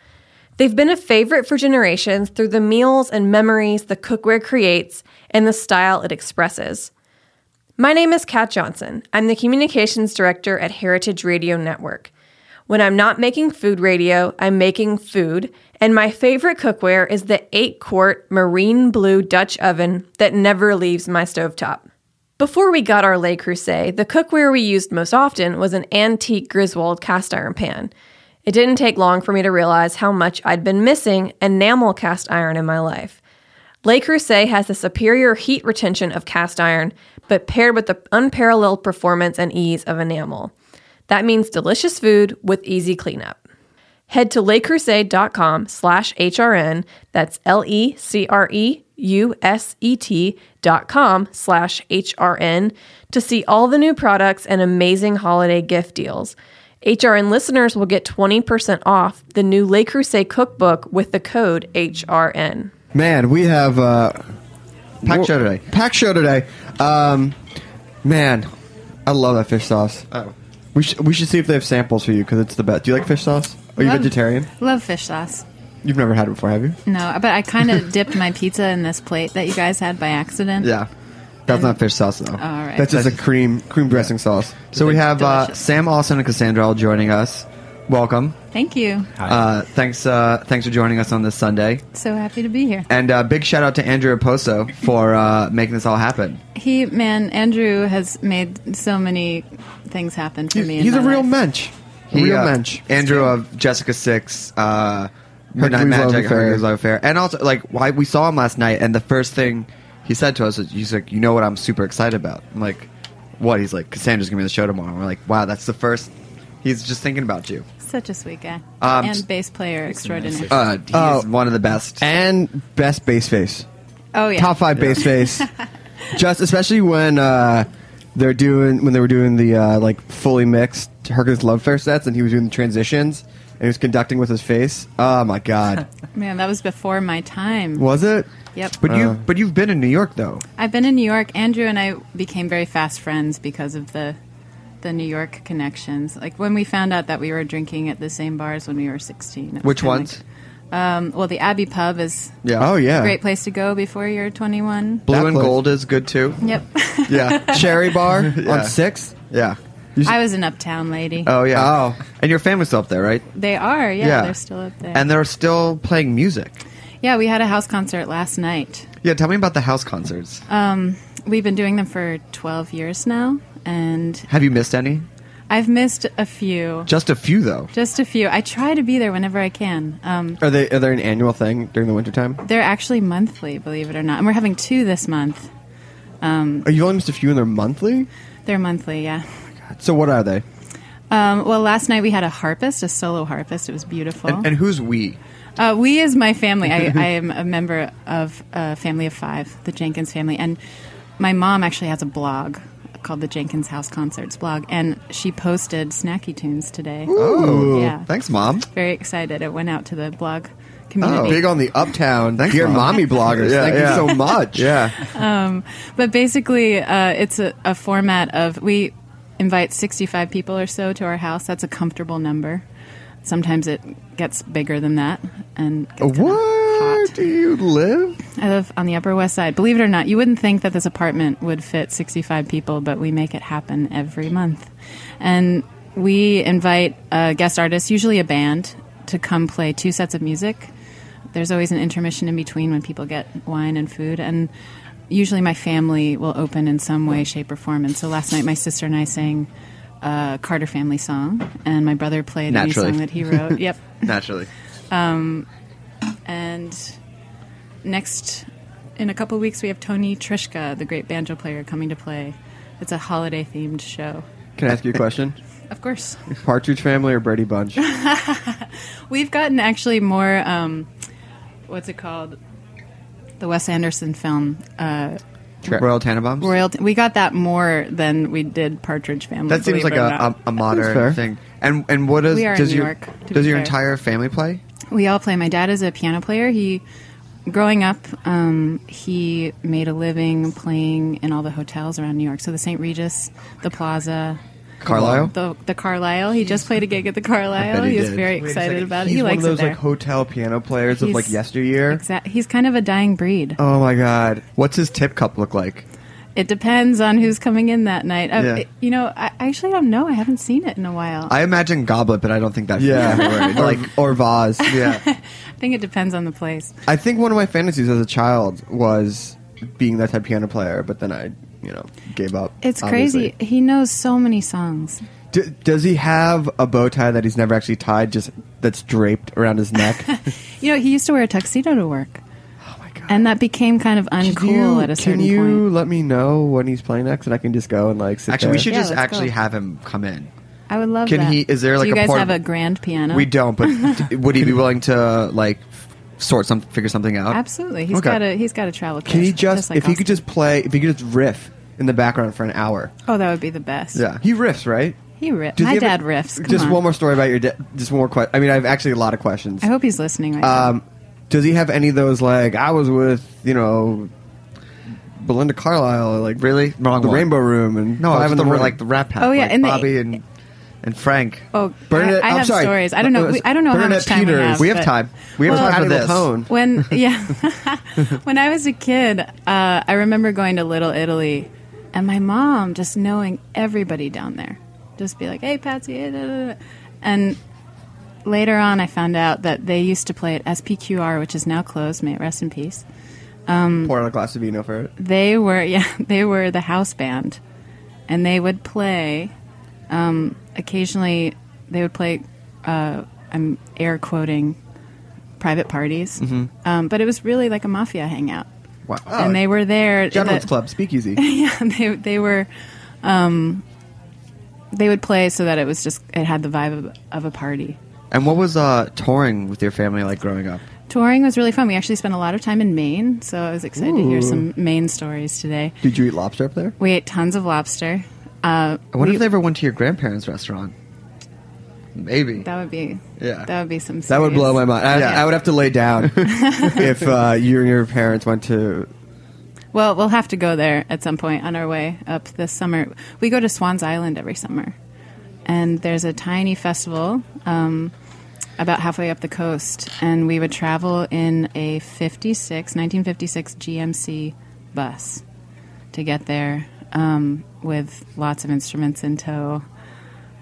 They've been a favorite for generations through the meals and memories the cookware creates and the style it expresses. My name is Kat Johnson. I'm the communications director at Heritage Radio Network. When I'm not making food radio, I'm making food, and my favorite cookware is the 8 quart marine blue Dutch oven that never leaves my stovetop. Before we got our Le Creuset, the cookware we used most often was an antique Griswold cast iron pan. It didn't take long for me to realize how much I'd been missing enamel cast iron in my life. Le Creuset has the superior heat retention of cast iron, but paired with the unparalleled performance and ease of enamel. That means delicious food with easy cleanup. Head to lecreuset.com slash HRN, that's L-E-C-R-E-U-S-E-T dot com slash HRN to see all the new products and amazing holiday gift deals. HRN listeners will get 20% off the new Le Creuset cookbook with the code HRN. Man, we have uh, Packed show today. Packed show today. Um, man, I love that fish sauce. Oh. We should we should see if they have samples for you because it's the best. Do you like fish sauce? Are you vegetarian? Love fish sauce. You've never had it before, have you? No, but I kind of dipped my pizza in this plate that you guys had by accident. Yeah, that's not fish sauce though. All right. That's just a cream cream dressing sauce. So we have uh, Delicious. Sam Austin and Cassandra all joining us. Welcome. Thank you. Uh, thanks, uh, thanks for joining us on this Sunday. So happy to be here. And uh, big shout out to Andrew Raposo for uh, making this all happen. He, man, Andrew has made so many things happen for He's, me. in he's a my real life. mensch. A He, real uh, mensch. Andrew of Jessica Six, uh, Midnight Hercules Love Magic, Affair. Hercules Love Affair, and also like why we saw him last night, and the first thing he said to us was, "He's like, you know what I'm super excited about." I'm like, "What?" He's like, "Cassandra's gonna be on the show tomorrow." We're like, "Wow, that's the first. He's just thinking about you. Such a sweet guy. Um, and bass player extraordinary. Uh, he's Oh. one of the best. and best bass face. oh, yeah. top five bass face. Just especially when uh, they're doing when they were doing the uh, like fully mixed Hercules Love Fair sets, and he was doing the transitions, and he was conducting with his face. Oh my god, Man, that was before my time. was it? Yep. But you, Uh. but you've been in New York though. I've been in New York. Andrew and I became very fast friends because of the the New York connections. Like when we found out that we were drinking at the same bars when we were 16. it was Which kinda ones? like- um, well, the Abbey Pub is Yeah. Oh yeah, a great place to go before you're 21. Blue That and place. Gold is good too. Yep. yeah. Cherry Bar on Yeah. on Sixth. Yeah. I was an uptown lady. Oh yeah. Oh. And your family's still up there, right? They are, yeah, Yeah. They're still up there. And they're still playing music. yeah, we had a house concert last night. Yeah. Tell me about the house concerts. Um, we've been doing them for 12 years now, and Have you missed any? I've missed a few. Just a few though. Just a few. I try to be there whenever I can. Um, Are they are they an annual thing during the wintertime? they're actually monthly, believe it or not. And we're having two this month. Are you only missed a few, and they're monthly. They're monthly, yeah. So what are they? Um, well, last night we had a harpist, a solo harpist. It was beautiful. And, and who's we? Uh, we is my family. I, I am a member of a family of five, the Jenkins family, and my mom actually has a blog called the Jenkins House Concerts blog, and she posted snacky tunes today. Oh, yeah, Thanks, mom. very excited. It went out to the blog community. Big on the uptown. Thanks, Dear Mom. mommy bloggers. Yeah, Thank yeah. you so much. Yeah. But basically, uh, it's a, a format of we invite 65 people or so to our house. That's a comfortable number. Sometimes it gets bigger than that, and Where do you live? I live on the Upper West Side. Believe it or not, you wouldn't think that this apartment would fit 65 people, but we make it happen every month. And we invite a guest artist, usually a band, to come play two sets of music. There's always an intermission in between when people get wine and food. And usually my family will open in some way, shape, or form. And so last night, my sister and I sang a Carter family song, and my brother played a new song that he wrote. yep. Naturally. And next, in a couple weeks, we have Tony Trischka, the great banjo player, coming to play. It's a holiday themed show. Can I ask you a question? Of course. Partridge Family or Brady Bunch? We've gotten actually more, um, what's it called? The Wes Anderson film. Uh, Royal Tenenbaums. Royal. we got that more than we did Partridge Family. that seems like a, a, a modern thing. And and what does We are in does New your York, to does be your fair. entire family play? We all play. My dad is a piano player. He growing up, um, he made a living playing in all the hotels around New York. So the St. Regis, the Plaza, Carlyle. the the Carlyle. He just played a gig at the Carlyle. he He, was did. very Wait excited second. about it. He's He one of those it there. like hotel piano players of like yesteryear. Exact- He's kind of a dying breed. Oh my god, what's his tip cup look like? It depends on who's coming in that night. Uh, Yeah. it- you know, I I actually don't know. I haven't seen it in a while. I, I imagine goblet, but I don't think that's Yeah, right. like like or vase. yeah. I think it depends on the place. I think one of my fantasies as a child was being that type of piano player, but then I, you know, gave up. It's obviously. crazy. He knows so many songs. D- does he have a bow tie that he's never actually tied, just that's draped around his neck? You know, he used to wear a tuxedo to work. oh my god! And that became kind of uncool you, at a certain point. can you point. let me know when he's playing next, and I can just go and like sit Actually, there? we should Yeah, just actually go. have him come in. I would love Can that. he- is there, Do like, you a guys port- have a grand piano? We don't, but d- would he be willing to like sort some, figure something out? Absolutely. He's Okay. got a he's got a travel kit. Can he just, like if he could just play, if he could just riff in the background for an hour? Oh, that would be the best. Yeah, he riffs, right? He ripped. Does My he have dad a- riffs. Come just on. one more story about your dad. Just one more question. I mean, I have actually a lot of questions. I hope he's listening right now. Um, does he have any of those like I was with you know Belinda Carlisle like Really? Wrong the one. Rainbow Room and No, Five it's in the, the Morning. like the Rat Pack. Oh, yeah, like and the- Bobby and and Frank. Oh, Bernadette- I, I have sorry. stories. I don't know. We, I don't know Bernadette how much time Peters. we have. We have time. We have Well, time for Patti this. LuPone. When yeah, when I was a kid, uh, I remember going to Little Italy, and my mom just knowing everybody down there, just be like, "Hey, Patsy," da, da, da." and later on, I found out that they used to play at SPQR, which is now closed. May it rest in peace. Pour out a glass of vino for it. They were yeah, they were the house band, and they would play. Um, occasionally, they would play. Uh, I'm air quoting private parties, um, but it was really like a mafia hangout, Wow. and they were there. The- Club, Speakeasy. yeah, they they were. Um, they would play so that it was just it had the vibe of, of a party. And what was uh, touring with your family like growing up? Touring was really fun. We actually spent a lot of time in Maine, so I was excited to hear some Maine stories today. Did you eat lobster up there? We ate tons of lobster. Uh, I wonder we- if they ever went to your grandparents' restaurant. Maybe. That would be Yeah. That would be some. That would blow my mind. I, Yeah. I would have to lay down if uh, you and your parents went to. Well, we'll have to go there at some point on our way up this summer. We go to Swans Island every summer, and there's a tiny festival um, about halfway up the coast, and we would travel in a 56, 1956 GMC bus to get there um, with lots of instruments in tow.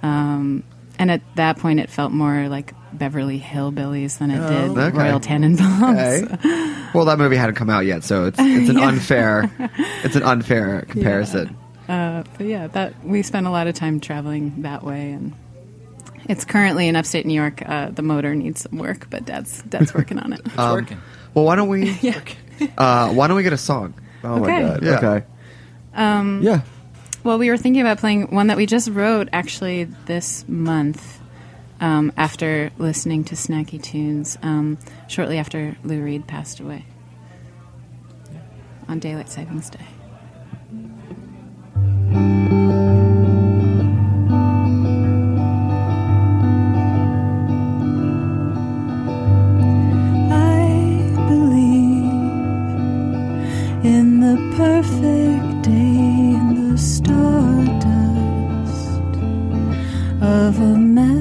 Um, and at that point, it felt more like Beverly Hillbillies than it did okay. Royal Tenenbaums. Okay. Well, that movie hadn't come out yet, so it's it's an unfair it's an unfair comparison. Uh, but yeah, that we spent a lot of time traveling that way, and it's currently in upstate New York. Uh, the motor needs some work, but Dad's Dad's working on it. It's working. Well, why don't we yeah. uh, why don't we get a song? Oh Okay. my god. Yeah. Okay. Um, yeah. Well, we were thinking about playing one that we just wrote actually this month. Um, after listening to Snacky Tunes, um, shortly after Lou Reed passed away on Daylight Savings Day. I believe in the perfect stardust of a melody.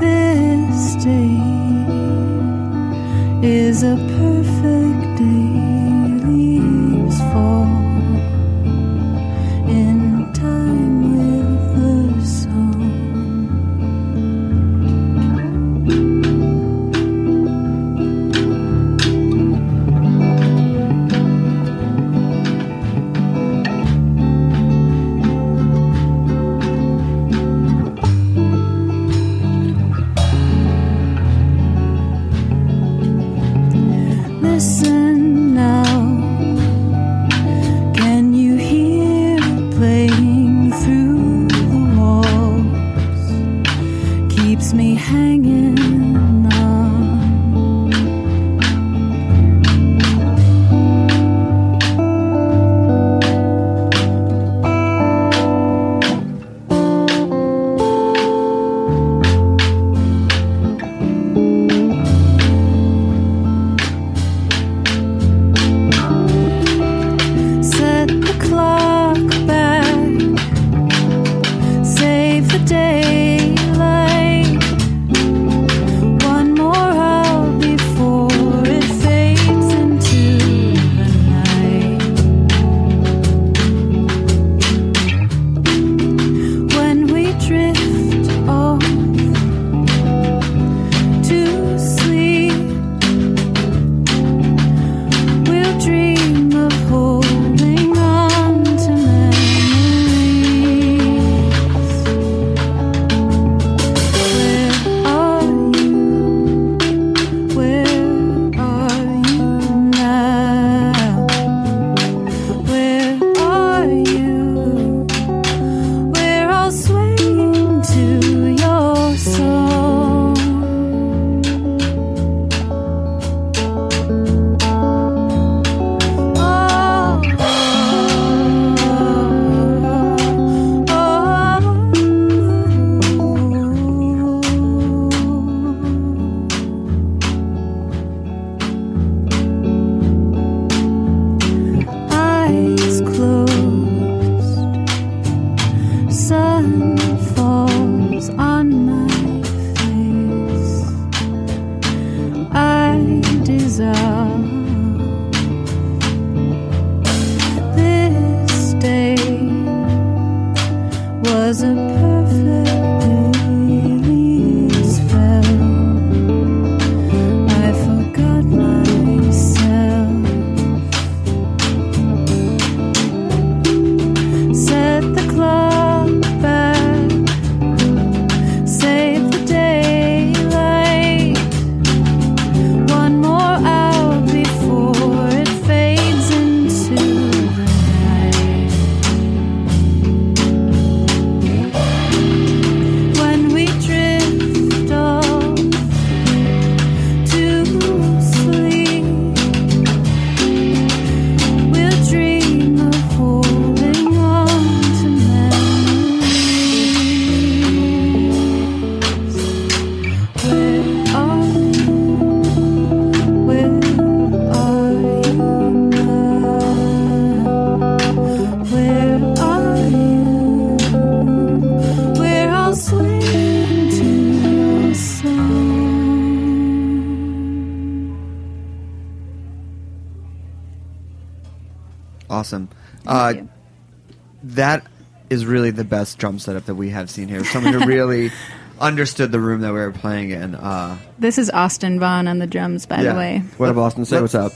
This day is a perfect day. Best drum setup that we have seen here. Someone who really understood the room that we were playing in. Uh, This is Austin Vaughn on the drums, by yeah. the way. What up, Austin? Say what's up.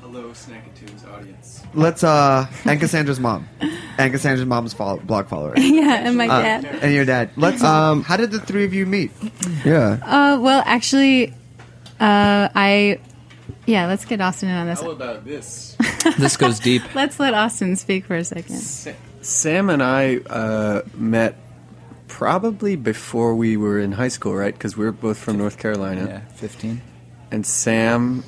Hello, Snacky Tunes audience. Let's uh, and Cassandra's mom, and Cassandra's mom's follow, blog follower, yeah, and my Uh, dad. and your dad. Let's um, how did the three of you meet? Yeah. Uh, well, actually, uh, I. Yeah, let's get Austin in on this. How about this? This goes deep. Let's let Austin speak for a second. Sa- Sam and I uh, met probably before we were in high school, right? Because we are both from North Carolina. Yeah, 15. And Sam,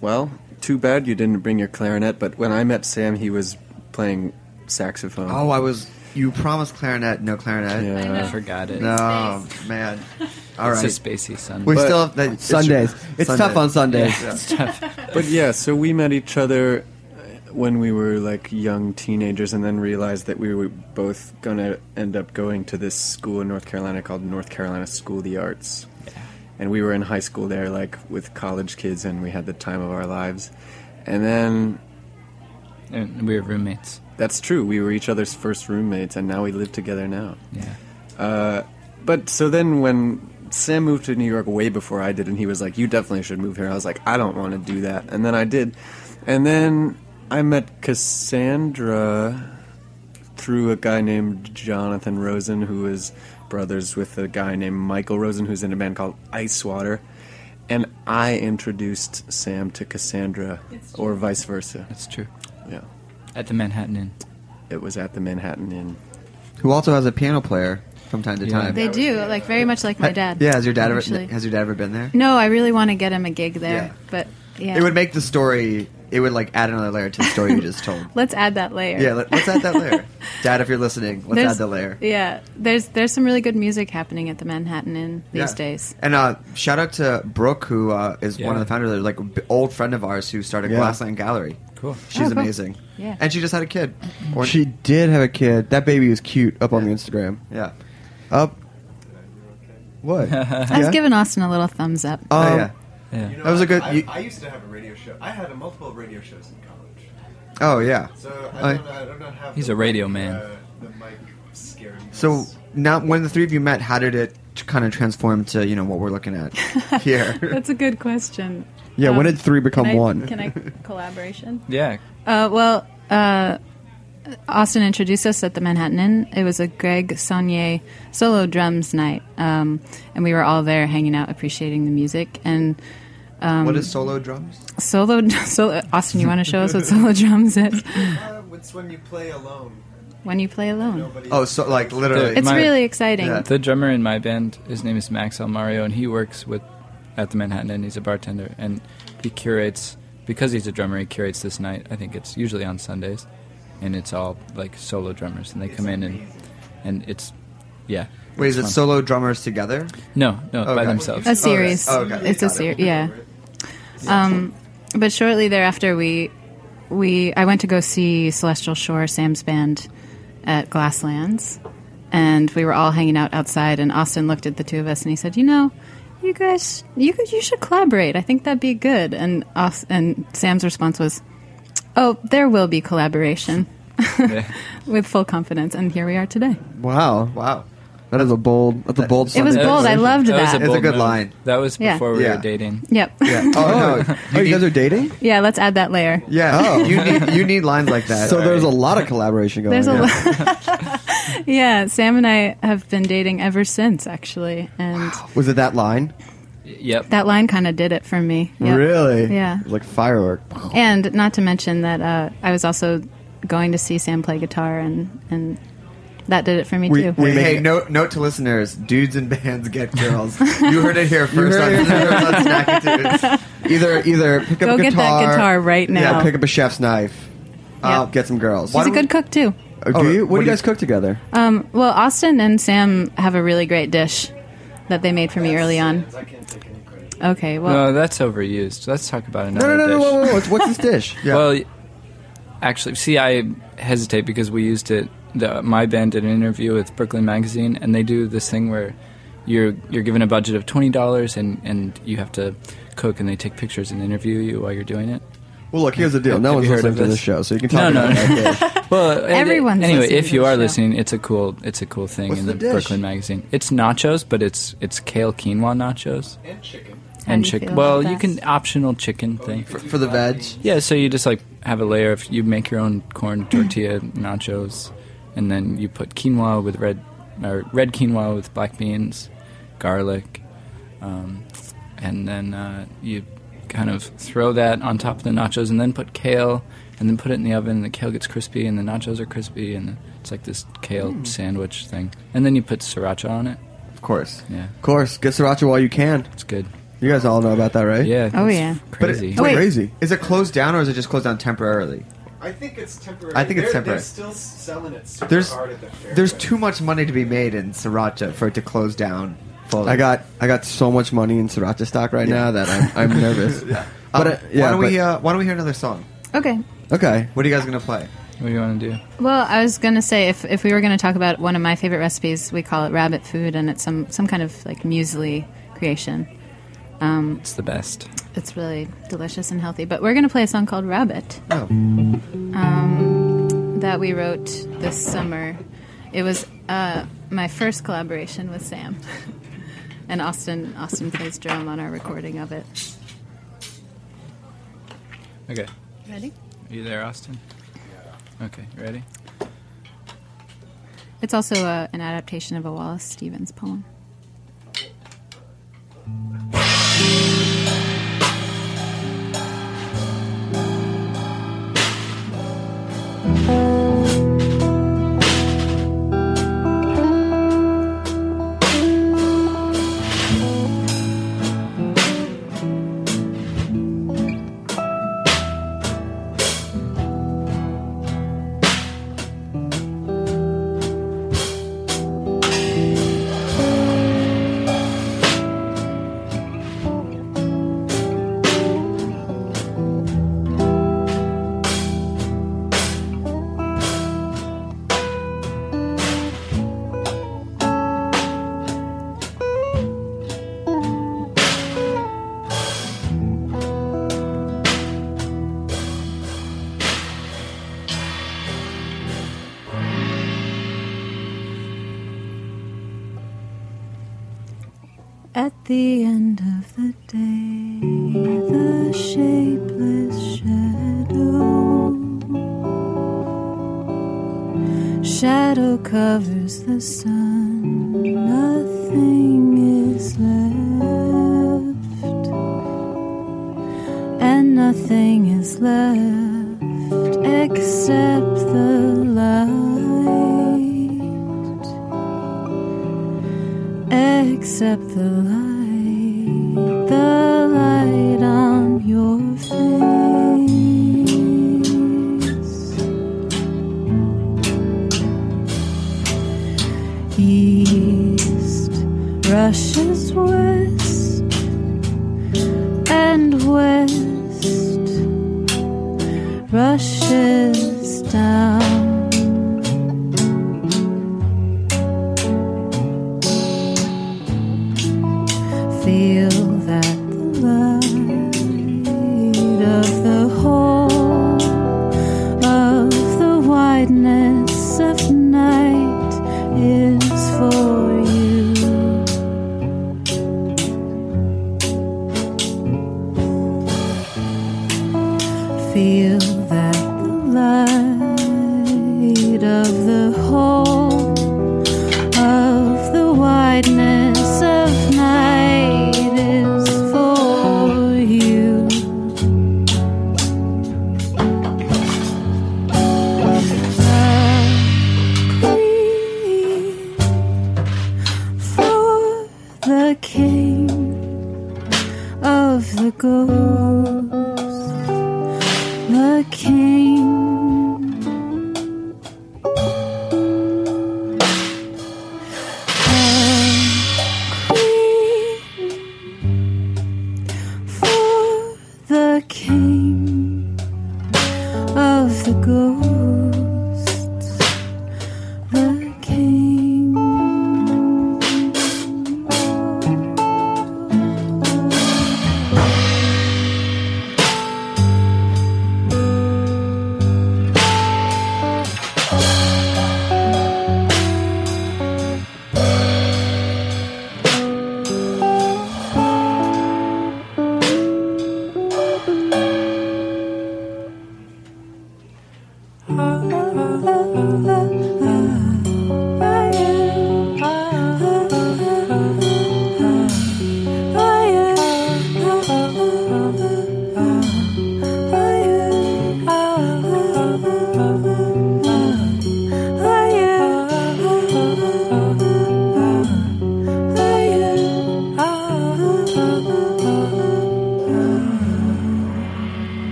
well, too bad you didn't bring your clarinet. But when I met Sam, he was playing saxophone. Oh, I was. You promised clarinet, no clarinet. yeah. I forgot it. No, man. All right. It's a spacey Sunday. we But- still have that, Sundays. true. It's Sunday. tough on Sundays. Yeah. It's tough. But yeah, so we met each other when we were like young teenagers and then realized that we were both going to end up going to this school in North Carolina called North Carolina School of the Arts. And we were in high school there, like with college kids, and we had the time of our lives. And then And we were roommates. that's true, we were each other's first roommates, and now we live together now. Yeah. Uh, but so then when Sam moved to New York way before I did, and he was like, "You definitely should move here." I was like, "I don't want to do that," and then I did, and then I met Cassandra through a guy named Jonathan Rosen, who is brothers with a guy named Michael Rosen, who's in a band called Ice Water, and I introduced Sam to Cassandra, or vice versa. That's true. Yeah, At the Manhattan Inn. it was at the Manhattan Inn. Who also has a piano player from time to Yeah. time. They do, like very much like my dad. Yeah, has your dad ever has your dad ever been there? No, I really want to get him a gig there, Yeah. but yeah, It would make the story. It would like add another layer to the story you just told. let's add that layer. Yeah, let, let's add that layer. Dad, if you're listening, let's There's- add the layer. Yeah, there's there's some really good music happening at the Manhattan Inn these Yeah. days. And uh, shout out to Brooke, who uh, is one of the founders, like old friend of ours who started Yeah. Glassland Gallery. Cool. She's Oh, cool. amazing. Yeah. And she just had a kid. Or- She did have a kid. That baby is cute up on the Instagram. yeah. Up. What? I was giving Austin a little thumbs up. Oh, Um, yeah. Yeah. That was a good. I, you- I used to have a radio show. I had a multiple radio shows in college. oh, yeah. So I- I don't, I don't have He's the a radio mic, man. Uh, the mic scaring. So now, when the three of you met, how did it kind of transform to you know what we're looking at here? That's a good question. Yeah, when Um, did three become can I- one? Can I collaboration? Yeah. Uh, well, uh, Austin introduced us at the Manhattan Inn. It was a Greg Saunier solo drums night, um, and we were all there hanging out, appreciating the music. And um, what is solo drums? solo? solo Austin, you want to show us what solo drums is? Uh, it's when you play alone. When you play alone, Nobody Oh, so like literally. it's My- really exciting. Yeah. The drummer in my band, his name is Max Almario, and he works with at the Manhattan Inn. He's a bartender, and he curates because he's a drummer. He curates this night. I think it's usually on Sundays, and it's all like solo drummers, and they come in and and it's yeah. Wait, is it's it fun. solo drummers together? No, no, by Okay. themselves. a series. Oh, okay. It's a series. Yeah. Um, but shortly thereafter, we we I went to go see Celestial Shore, Sam's band, at Glasslands, and we were all hanging out outside. And Austin looked at the two of us and he said, "You know, you guys, you you should collaborate. I think that'd be good." And us, and Sam's response was, "Oh, there will be collaboration." With full confidence, and here we are today. Wow. Wow. That is a bold. That's a bold. It was bold. I declaration. loved That was that. a It's a bold good move. line. That was Yeah. before we Yeah. were dating. Yep. Yeah. Oh no. Oh, you guys are dating? Yeah, let's add that layer. Yeah. Oh. You need you need lines like that. So there's a lot of collaboration going. There's a on. lot. yeah, Sam and I have been dating ever since, actually, and Was it that line? Yep. that line kind of did it for me. Yep. Really? Yeah. Like firework. And not to mention that uh, I was also going to see Sam play guitar, and and that did it for me We- too. we- Hey, hey, note note to listeners: dudes and bands get girls. you heard it here first on, heard it here on Snacky Tunes. Either either pick up Go a get guitar, that guitar right now. Yeah, pick up a chef's knife. Uh, Yep. get some girls. He's a good cook too. Uh, do Oh, you? What, what do do you guys cook together? Um, well, Austin and Sam have a really great dish that they made for me early on. Okay, well, no, that's overused. Let's talk about No, another no, no, no. dish. Whoa, whoa, whoa. What's, what's this dish? Yeah. Well, actually, see, I hesitate because we used it. The, my band did an interview with Brooklyn Magazine, and they do this thing where you're you're given a budget of twenty dollars, and and you have to cook, and they take pictures and interview you while you're doing it. Well, look, here's the deal. No Have one's you heard listening of to this? this show, so you can No, talk no, about no. that dish. Well, it- Everyone's anyway. listening If to you the are show. listening, it's a cool it's a cool thing What's in the the, dish? Brooklyn Magazine. It's nachos, but it's it's kale quinoa nachos And chicken. How and do you chicken. feel Well, about you that? can optional chicken thing. For, for the veg. Yeah, so you just like have a layer of you make your own corn tortilla nachos, and then you put quinoa with red or red quinoa with black beans, garlic, um, and then uh, you kind of throw that on top of the nachos, and then put kale, and then put it in the oven. And the kale gets crispy, and the nachos are crispy, and it's like this kale hmm. sandwich thing. And then you put sriracha on it. Of course. Yeah, Of course. Get sriracha while you can. it's good. You guys all know about that, right? Yeah. Oh, it's yeah. But it- Crazy. It's Oh, wait. crazy. Is it closed down or is it just closed down temporarily? I think it's temporary. I think it's They're- temporary. They're still selling it super There's hard at the fair. there's too much money to be made in sriracha for it to close down fully. I got I got so much money in sriracha stock right now that I'm, I'm nervous. Um, But uh, yeah, why don't but- we uh, why don't we hear another song? okay. okay. What are you guys gonna play? What do you want to do? Well, I was gonna say if if we were gonna talk about one of my favorite recipes, we call it rabbit food, and it's some some kind of like muesli creation. Um, It's the best. it's really delicious and healthy. But we're gonna play a song called Rabbit. Oh. Um, that we wrote this summer. It was uh, my first collaboration with Sam, and Austin. Austin plays drum on our recording of it. Okay. Ready? Are you there, Austin? Yeah. Okay, ready? It's also uh, an adaptation of a Wallace Stevens poem. The end of the day, the shapeless shadow shadow covers the sun.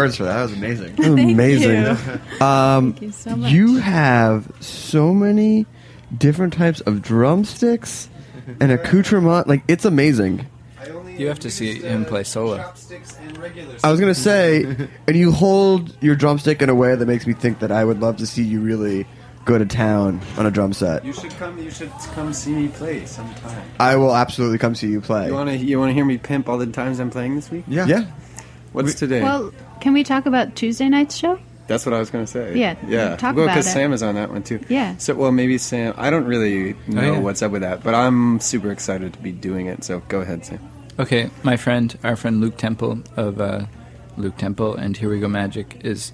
Words for that. That was amazing. Amazing. you. Um, Thank you so much. you have so many different types of drumsticks and accoutrement. Like it's amazing. You have to see him play solo. I was gonna say, and you hold your drumstick in a way that makes me think that I would love to see you really go to town on a drum set. You should come. You should come see me play sometime. I will absolutely come see you play. You want to? You want to hear me pimp all the times I'm playing this week? Yeah. Yeah. What's today? Well, can we talk about Tuesday night's show? That's what I was going to say. Yeah, yeah. talk well, about because. Sam is on that one too. Yeah. So, well, maybe Sam. I don't really know yeah. what's up with that, but I'm super excited to be doing it. So, go ahead, Sam. Okay, my friend, our friend Luke Temple of uh, Luke Temple and Here We Go Magic is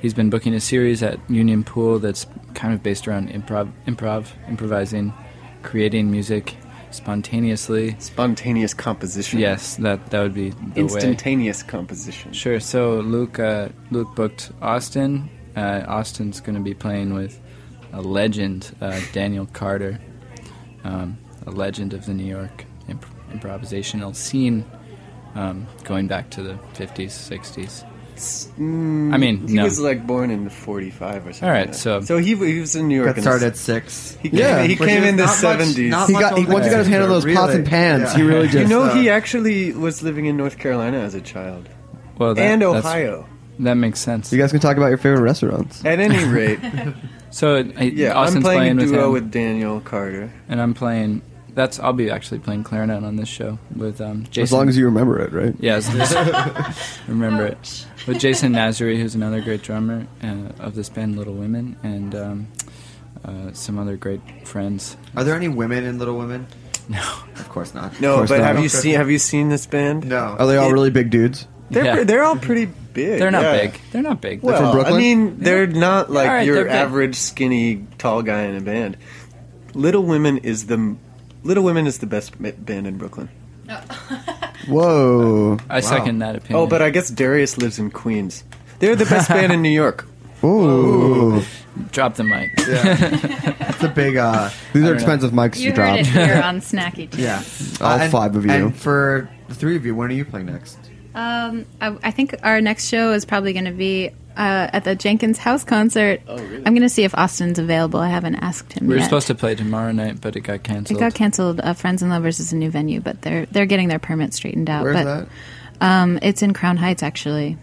he's been booking a series at Union Pool that's kind of based around improv, improv, improvising, creating music spontaneously. Spontaneous composition. Yes, that that would be the way. Instantaneous composition. Sure. So Luke uh, Luke booked Austin. Uh, Austin's going to be playing with a legend, uh, Daniel Carter, um, a legend of the New York imp- improvisational scene, um, going back to the 50s, 60s. Mm, I mean, he no. was like born in '45 or something. All right, like so- so he he was in New York. Got started the- at six. He came, Yeah. he came in the not much- '70s. He got he, once he got his hand on those really. pots and pans. Yeah. He really you know, uh, he actually was living in North Carolina as a child Well, that, and Ohio. That makes sense. You guys can talk about your favorite restaurants. At any rate, So yeah, Austin's I'm playing, a with duo him, with Daniel Carter. and I'm playing. That's I'll be actually playing clarinet on this show with um, Jason. As long as you remember it, right? Yes, remember it. With Jason Nazary, who's another great drummer uh, of this band, Little Women, and um, uh, some other great friends. Are there any women in Little Women? No. Of course not. No, course but not. have you seen have you seen this band? No. Are they all really big dudes? They're Yeah. pre- they're all pretty big. They're not yeah. big. They're not big. Well, from Brooklyn? I mean, they're not like All right, your they're big. average skinny tall guy in a band. Little Women is the Little Women is the best band in Brooklyn. Whoa. I second that opinion. Oh, but I guess Darius lives in Queens. They're the best band in New York. Ooh. drop the mic. It's a big. uh These are know. expensive mics You to heard drop. it here on Snacky. Tunes. Yeah. All and- five of you. And for the three of you, when are you playing next? Um, I, I think our next show is probably going to be uh, at the Jenkins House concert. Oh, really? I'm going to see if Austin's available. I haven't asked him We were yet. supposed to play tomorrow night, but it got canceled. It got canceled. Uh, Friends and Lovers is a new venue, but they're they're getting their permit straightened out. Where's but that? Um, it's in Crown Heights, actually.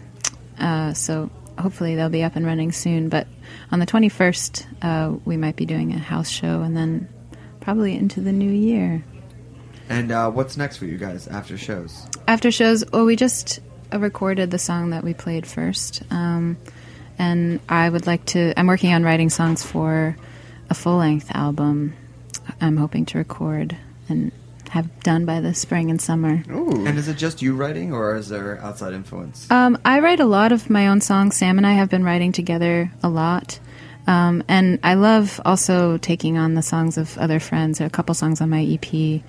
Uh, so hopefully they'll be up and running soon. But on the 21st, uh, we might be doing a house show, and then probably into the new year. And uh, what's next for you guys after shows? After shows, well, we just recorded the song that we played first, um, and I would like to. I'm working on writing songs for a full length album I'm hoping to record and have done by the spring and summer. And is it just you writing, or is there outside influence? Um, I write a lot of my own songs. Sam and I have been writing together a lot. Um, and I love also taking on the songs of other friends. A couple songs on my EP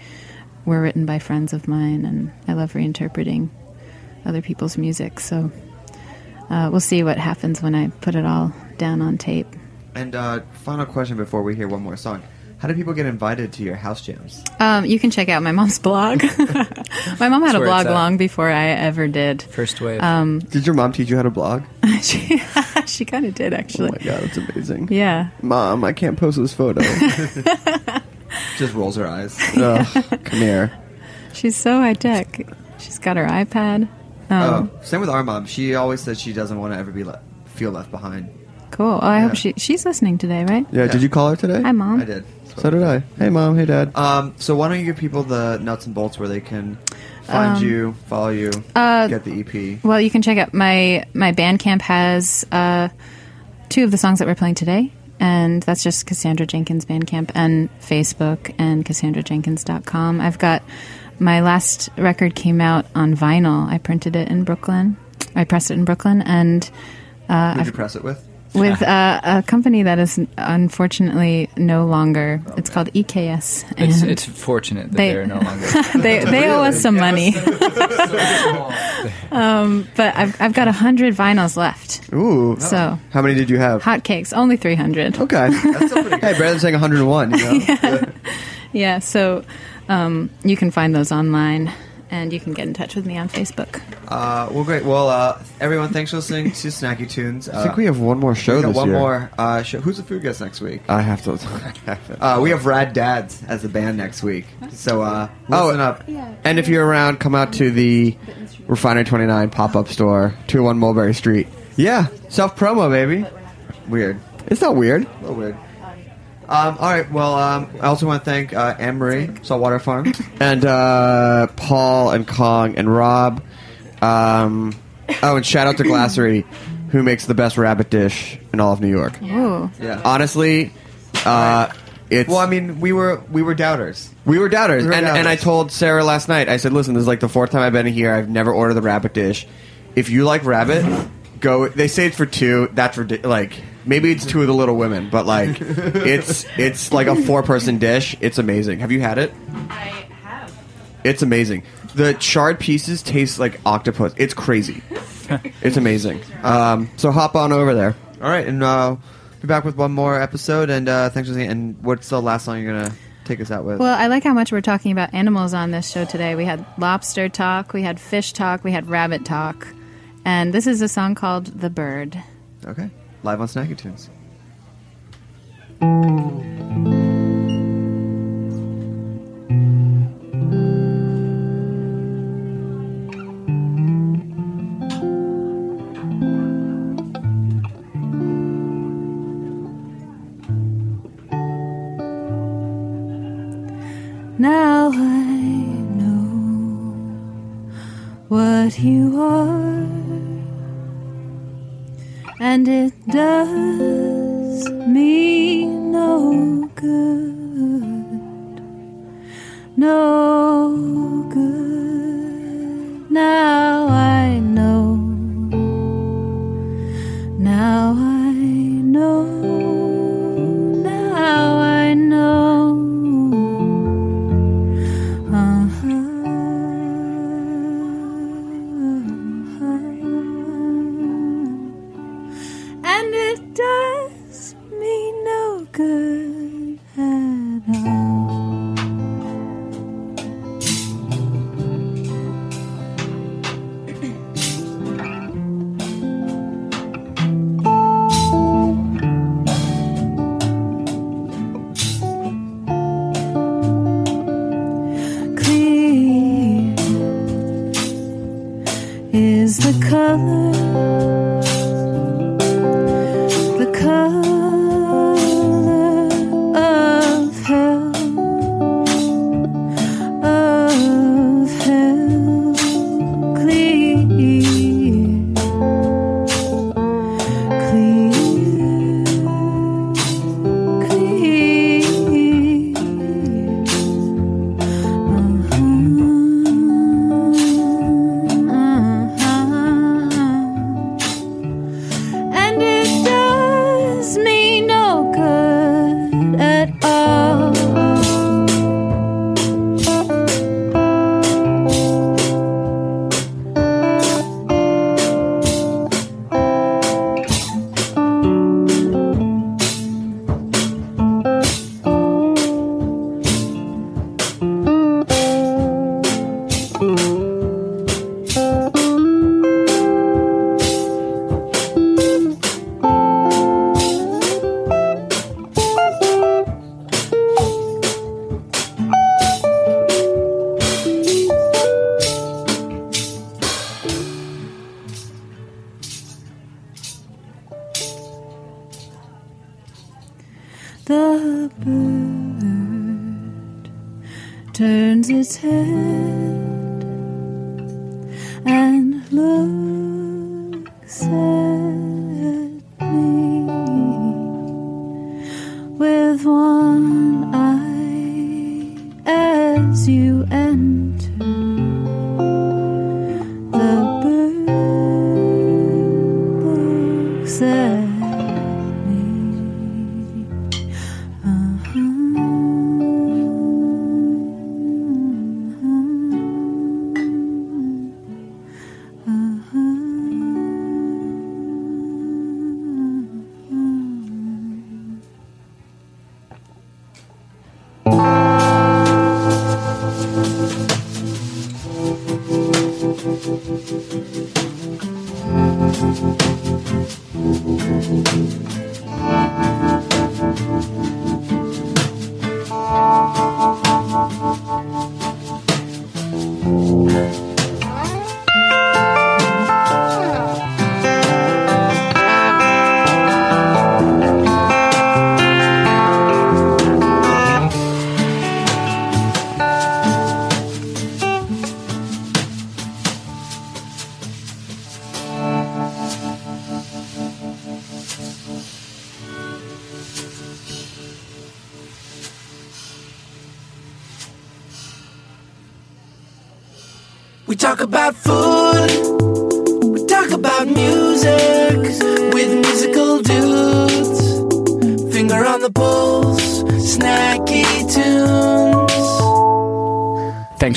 were written by friends of mine, and I love reinterpreting other people's music. So uh, we'll see what happens when I put it all down on tape. And uh, final question before we hear one more song: How do people get invited to your house jams? Um, you can check out my mom's blog. my mom had That's a blog long before I ever did. First wave. Um, Did your mom teach you how to blog? she she kind of did actually. Oh my god, that's amazing. Yeah. Mom, I can't post this photo. Just rolls her eyes. Ugh, come here. She's so high tech. She's got her iPad. Um, oh, same with our mom. She always says she doesn't want to ever be le- feel left behind. Cool. Oh, I Yeah. hope she she's listening today, right? Yeah, did you call her today? Hi, mom. I did. So did I. Hey, mom. Hey, dad. Um, so why don't you give people the nuts and bolts where they can find Um, you, follow you, uh, get the EP? Well, you can check out my my Bandcamp has uh, two of the songs that we're playing today, and that's just Cassandra Jenkins Bandcamp and Facebook and CassandraJenkins.com. I've got my last record came out on vinyl. I printed it in Brooklyn. I pressed it in Brooklyn, and uh, Who'd I've you press it with? with uh, a company that is unfortunately no longer. It's called EKS. it's, and it's fortunate that they- they, are no longer. they they owe us some money. um, but I've I've got a hundred vinyls left. Ooh. So How many did you have? hotcakes, only three hundred. Okay. hey, better than saying 101, you know? Yeah, so um, you can find those online, and you can get in touch with me on Facebook. Uh, well, great. Well, uh, everyone, thanks for listening to Snacky Tunes. I think we have one more show we got this one year. more uh, show. Who's the food guest next week? I have to. Uh, we have Rad Dads as a band next week. So uh, Oh, listen up. And if you're around, come out to the Refinery 29 pop up store, 201 Mulberry Street. Yeah, self promo, baby. Weird. It's not weird. A little weird. Um, all right. Well, um, I also want to thank uh, Anne Marie, Saltwater Farm. And uh, Paul and Kong and Rob. Um, oh, and shout out to Glasserie, who makes the best rabbit dish in all of New York. Ooh. Yeah. Honestly, uh, it's. Well, I mean, we were we were doubters. We were doubters, We were and, doubters. and I told Sarah last night. I said, "Listen, this is like the fourth time I've been here. I've never ordered the rabbit dish. If you like rabbit, go. They say it's for two. That's ridiculous. Like maybe it's two of the Little Women, but like it's it's like a four person dish. It's amazing. Have you had it? I have. It's amazing. The charred pieces taste like octopus. It's crazy. it's amazing. Um, so hop on over there. All right, and uh, be back with one more episode. And uh, thanks for listening. And what's the last song you're gonna take us out with? Well, I like how much we're talking about animals on this show today. We had lobster talk, we had fish talk, we had rabbit talk, and this is a song called "The Bird." okay, live on Snacky Tunes.